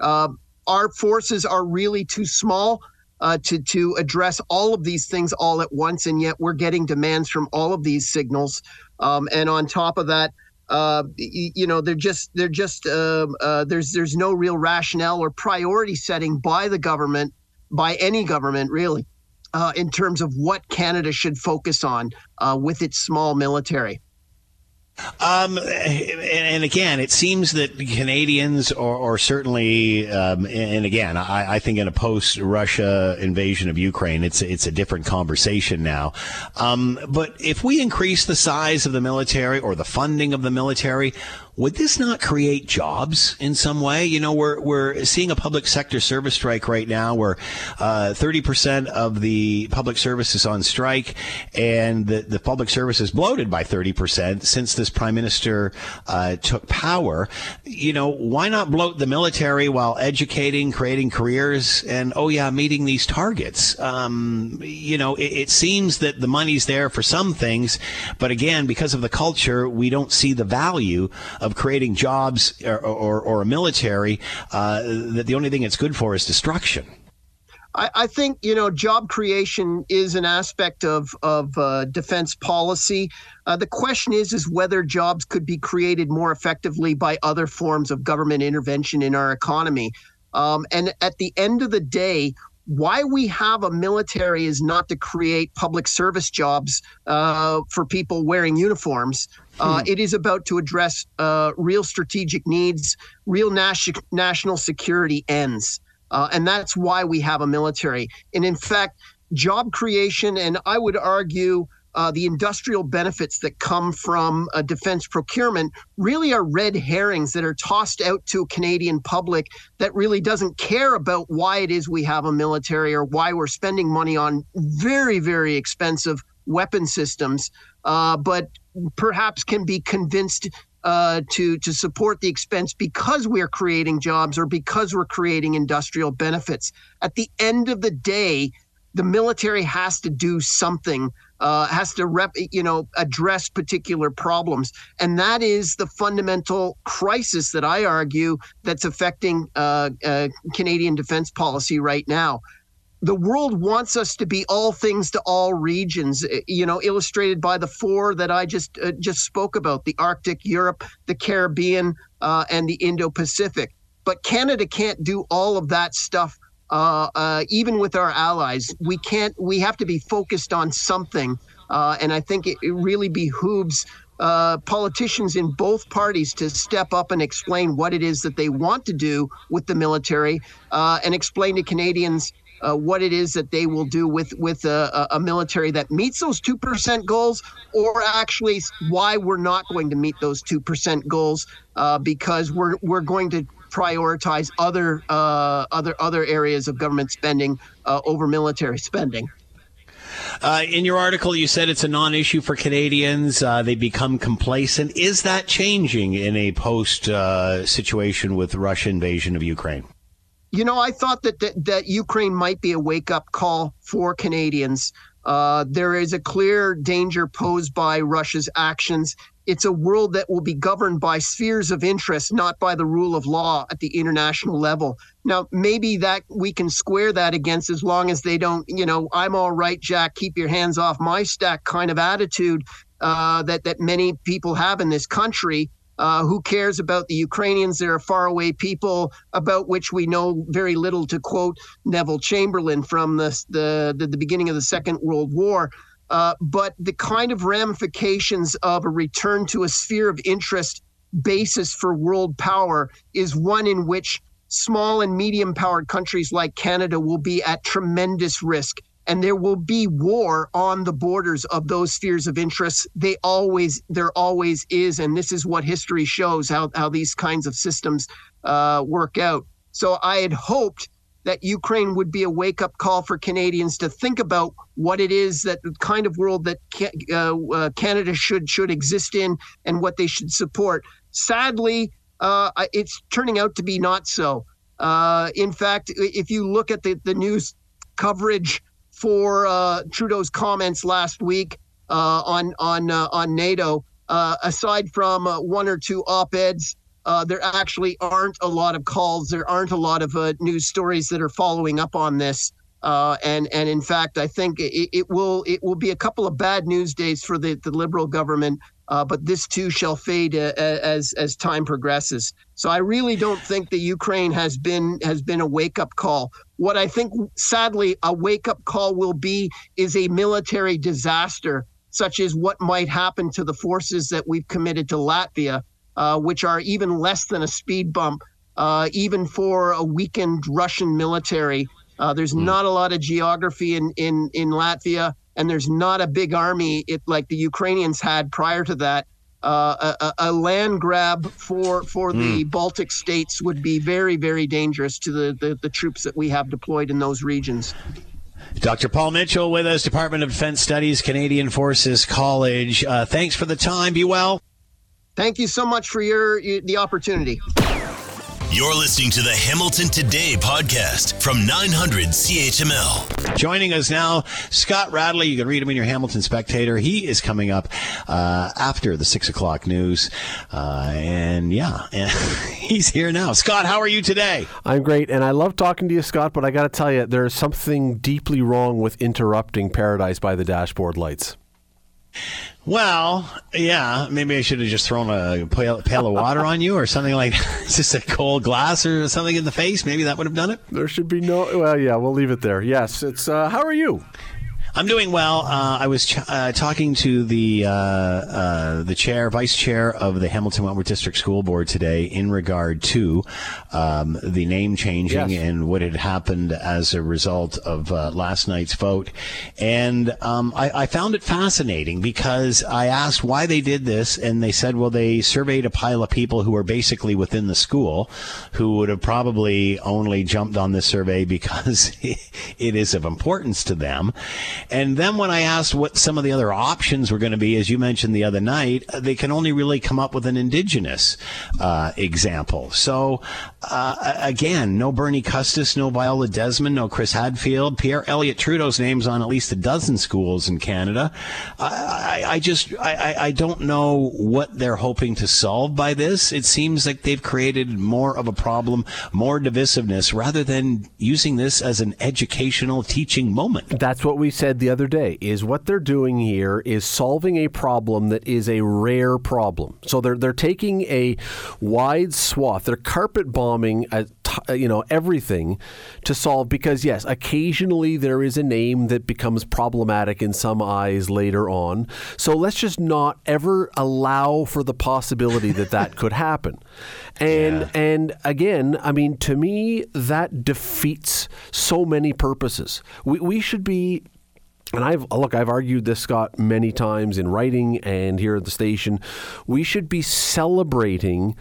Uh, our forces are really too small uh, to to address all of these things all at once, and yet we're getting demands from all of these signals. Um, and on top of that, uh, you, you know, they're just they're just uh, uh, there's there's no real rationale or priority setting by the government, by any government really, uh, in terms of what Canada should focus on uh, with its small military. Um, and, again, it seems that Canadians, or, or certainly, um, and again, I, I, think in a post-Russia invasion of Ukraine, it's it's a different conversation now. Um, but if we increase the size of the military or the funding of the military, would this not create jobs in some way? You know, we're, we're seeing a public sector service strike right now where uh, 30% of the public service is on strike and the, the public service is bloated by 30% since this prime minister uh, took power. You know, why not bloat the military while educating, creating careers, and, oh, yeah, meeting these targets? Um, you know, it, it seems that the money's there for some things, but again, because of the culture, we don't see the value creating jobs or, or, or a military uh, that the only thing it's good for is destruction. I, I think you know job creation is an aspect of of uh, defense policy. Uh, the question is is whether jobs could be created more effectively by other forms of government intervention in our economy. Um, and at the end of the day, why we have a military is not to create public service jobs uh, for people wearing uniforms. Uh, hmm. It is about to address uh, real strategic needs, real nas- national security ends. Uh, and that's why we have a military. And in fact, job creation, and I would argue uh, the industrial benefits that come from a defense procurement really are red herrings that are tossed out to a Canadian public that really doesn't care about why it is we have a military or why we're spending money on very, very expensive weapon systems, uh, but perhaps can be convinced uh, to to support the expense because we're creating jobs or because we're creating industrial benefits. At the end of the day, the military has to do something uh, has to rep, you know, address particular problems, and that is the fundamental crisis that I argue that's affecting uh, uh, Canadian defense policy right now. The world wants us to be all things to all regions, eh, you know, illustrated by the four that I just uh, just spoke about: the Arctic, Europe, the Caribbean, uh, and the Indo-Pacific. But Canada can't do all of that stuff uh, uh, even with our allies, we can't. We have to be focused on something, uh, and I think it, it really behooves uh, politicians in both parties to step up and explain what it is that they want to do with the military, uh, and explain to Canadians uh, what it is that they will do with with a, a military that meets those two percent goals, or actually why we're not going to meet those two percent goals uh, because we're we're going to prioritize other uh, other other areas of government spending uh, over military spending. Uh, in your article, you said it's a non-issue for Canadians. Uh, they become complacent. Is that changing in a post uh, situation with Russia invasion of Ukraine? You know, I thought that, that that Ukraine might be a wake-up call for Canadians. Uh, there is a clear danger posed by Russia's actions it's a world that will be governed by spheres of interest, not by the rule of law at the international level. Now, maybe that we can square that against as long as they don't, you know, I'm all right, Jack, keep your hands off my stack kind of attitude uh, that that many people have in this country. Uh, who cares about the Ukrainians? They're a faraway people about which we know very little. To quote Neville Chamberlain from the the, the, the beginning of the Second World War, Uh, but the kind of ramifications of a return to a sphere of interest basis for world power is one in which small and medium powered countries like Canada will be at tremendous risk. And there will be war on the borders of those spheres of interest. They always, there always is, and this is what history shows how how these kinds of systems uh, work out. So I had hoped that Ukraine would be a wake up call for Canadians to think about what it is that the kind of world that uh, uh, Canada should should exist in and what they should support. Sadly, uh, it's turning out to be not so. Uh, in fact, if you look at the, the news coverage for uh, Trudeau's comments last week uh, on on uh, on NATO, aside from one or two op eds uh, there actually aren't a lot of calls. There aren't a lot of uh, news stories that are following up on this. Uh, and and in fact, I think it, it, will it will be a couple of bad news days for the, the liberal government. Uh, but this too shall fade uh, as as time progresses. So I really don't think the Ukraine has been has been a wake up call. What I think, sadly, a wake up call will be is a military disaster, such as what might happen to the forces that we've committed to Latvia uh, which are even less than a speed bump, uh, even for a weakened Russian military. Uh, there's mm. not a lot of geography in, in, in Latvia, and there's not a big army it, like the Ukrainians had prior to that. Uh, a, a, land grab for for mm. the hmm. Baltic states would be very very dangerous to the, the, the troops that we have deployed in those regions. Dr. Paul Mitchell with us, Department of Defense Studies, Canadian Forces College. Uh, thanks for the time. Be well. Thank you so much for your, your the opportunity. You're listening to the Hamilton Today podcast from 900 CHML. Joining us now, Scott Radley. You can read him in your Hamilton Spectator. He is coming up uh, after the six o'clock news, uh, and yeah, [laughs] and he's here now. Scott, how are you today? I'm great, and I love talking to you, Scott. But I got to tell you, there is something deeply wrong with interrupting Paradise by the Dashboard Lights. Well, yeah, maybe I should have just thrown a pail, of water on you or something like [laughs] just a cold glass or something in the face. Maybe that would have done it. There should be no. Well, yeah, we'll leave it there. Yes, it's. Uh, how are you? I'm doing well. Uh, I was ch- uh, talking to the uh, uh, the chair, vice chair of the Hamilton Wentworth District School Board today in regard to um, the name changing yes. and what had happened as a result of uh, last night's vote. And um, I, I, found it fascinating because I asked why they did this, and they said, well, they surveyed a pile of people who are basically within the school who would have probably only jumped on this survey because [laughs] it is of importance to them. And then when I asked what some of the other options were going to be, as you mentioned the other night, they can only really come up with an indigenous uh, example. So uh, again, no Bernie Custis, no Viola Desmond, no Chris Hadfield, Pierre Elliott Trudeau's name's on at least a dozen schools in Canada. I, I, I just I, I don't know what they're hoping to solve by this. It seems like they've created more of a problem, more divisiveness, rather than using this as an educational teaching moment. That's what we said the other day is what they're doing here is solving a problem that is a rare problem. So they're they're taking a wide swath, they're carpet bombing a, you know everything to solve because yes, occasionally there is a name that becomes problematic in some eyes later on. So let's just not ever allow for the possibility that that could happen. [laughs] And yeah. and again, I mean to me that defeats so many purposes. We we should be and I've look, I've argued this, Scott, many times in writing and here at the station. We should be celebrating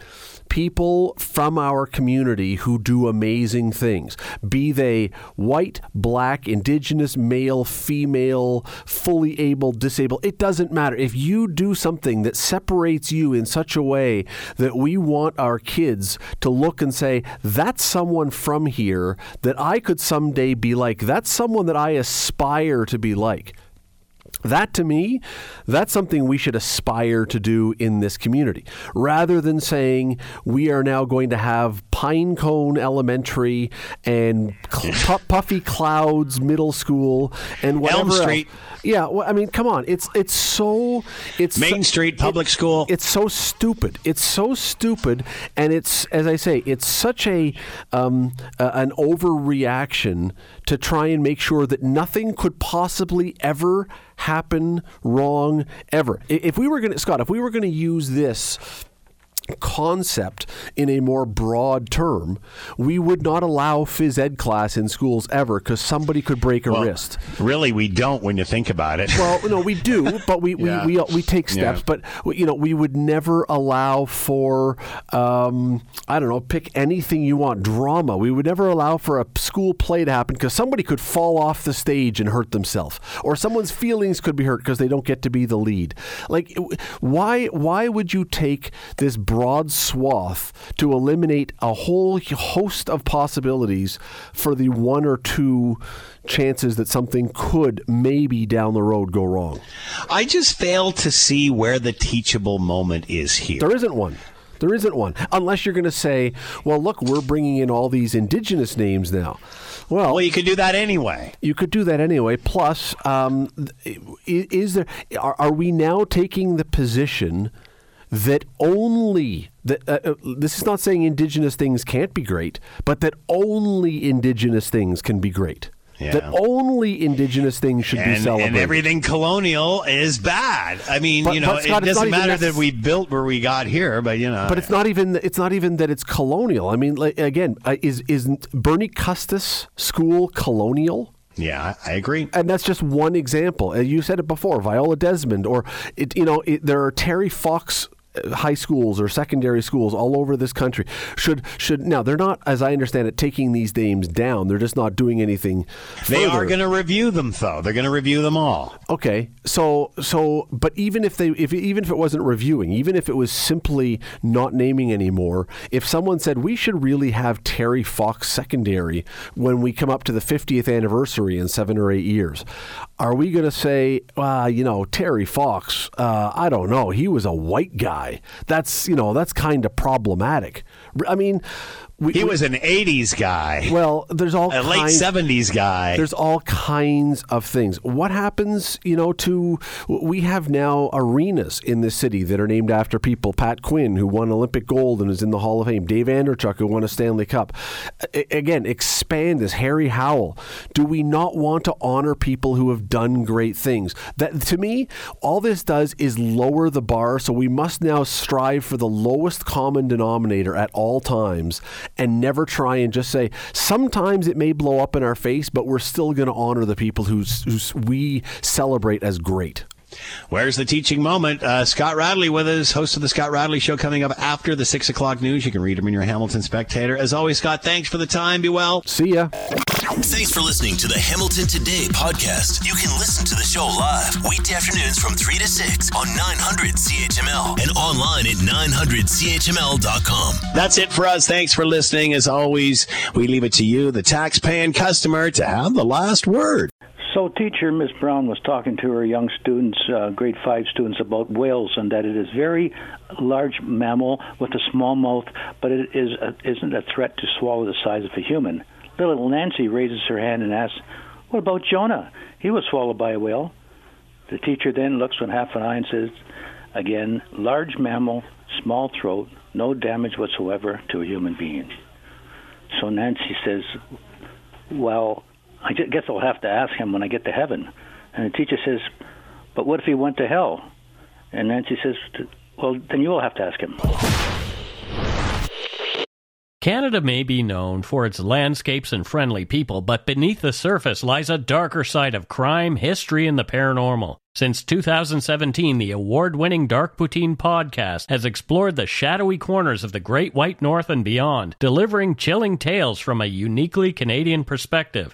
people from our community who do amazing things, be they white, black, indigenous, male, female, fully able, disabled. It doesn't matter. If you do something that separates you in such a way that we want our kids to look and say, that's someone from here that I could someday be like, that's someone that I aspire to be like that to me, that's something we should aspire to do in this community. Rather than saying we are now going to have Pinecone Elementary and cl- [laughs] Puffy Clouds Middle School and whatever Elm Street. Else. Yeah, well, I mean, come on. It's it's so it's Main Street Public it, School. It's so stupid. It's so stupid, and it's as I say, it's such a um, uh, an overreaction to try and make sure that nothing could possibly ever happen wrong ever. If we were going to, Scott, if we were going to use this concept in a more broad term, we would not allow phys ed class in schools ever because somebody could break a Well, wrist. Really, we don't when you think about it. Well, no, we do, [laughs] but we, Yeah. we, we, we take steps. Yeah. But you know, we would never allow for um, I don't know, pick anything you want, drama. We would never allow for a school play to happen because somebody could fall off the stage and hurt themselves, or someone's feelings could be hurt because they don't get to be the lead. Like, why why would you take this broad swath to eliminate a whole host of possibilities for the one or two chances that something could maybe down the road go wrong? I just fail to see where the teachable moment is here. There isn't one. There isn't one. Unless you're going to say, well, look, we're bringing in all these indigenous names now. Well, well, you could do that anyway. You could do that anyway. Plus, um, is there are, are we now taking the position that only that uh, uh, this is not saying indigenous things can't be great, but that only indigenous things can be great. That only indigenous things should be celebrated. and everything colonial is bad. I mean, But- you know, it doesn't matter that we built where we got here, but you know. But it's not even it's not even that it's colonial. I mean, like, again, uh, is isn't Bernie Custis school colonial? Yeah, I agree. And that's just one example. You said it before, Viola Desmond, or it, you know, it, there are Terry Fox high schools or secondary schools all over this country. Should should now they're not, as I understand it, taking these names down. They're just not doing anything. They are going to review them, though. They're going to review them all. Okay, so so, but even if they, if even if it wasn't reviewing, even if it was simply not naming anymore, if someone said we should really have Terry Fox Secondary when we come up to the 50th anniversary in seven or eight years, are we going to say, uh, you know, Terry Fox? Uh, I don't know. He was a white guy. That's you know that's kind of problematic. I mean. We, He was an 80s guy. Well, there's all A late 70s guy. There's all kinds of things. What happens, you know, to we have now arenas in this city that are named after people. Pat Quinn, who won Olympic gold and is in the Hall of Fame. Dave Andreychuk, who won a Stanley Cup. Again, expand this. Harry Howell. Do we not want to honor people who have done great things? That to me, all this does is lower the bar. So we must now strive for the lowest common denominator at all times and never try and just say sometimes it may blow up in our face, but we're still going to honor the people who's we celebrate as great. Where's the teaching moment? Uh, Scott Radley with us, host of the Scott Radley Show, coming up after the six o'clock news. You can read him in your Hamilton Spectator. As always, Scott, thanks for the time. Be well. See ya. Thanks for listening to the Hamilton Today podcast. You can listen to the show live weekday afternoons from 3 to 6 on 900 CHML and online at 900CHML.com. That's it for us. Thanks for listening. As always, we leave it to you, the tax-paying customer, to have the last word. So, teacher Miss Brown was talking to her young students, uh, grade five students, about whales and that it is very large mammal with a small mouth, but it is a, isn't a threat to swallow the size of a human. Little Nancy raises her hand and asks, "What about Jonah? He was swallowed by a whale." The teacher then looks with half an eye and says, "Again, large mammal, small throat, no damage whatsoever to a human being." So Nancy says, "Well." I guess I'll have to ask him when I get to heaven. And the teacher says, But what if he went to hell? And Nancy says, Well, then you will have to ask him. Canada may be known for its landscapes and friendly people, but beneath the surface lies a darker side of crime, history, and the paranormal. Since 2017, the award winning Dark Poutine podcast has explored the shadowy corners of the Great White North and beyond, delivering chilling tales from a uniquely Canadian perspective.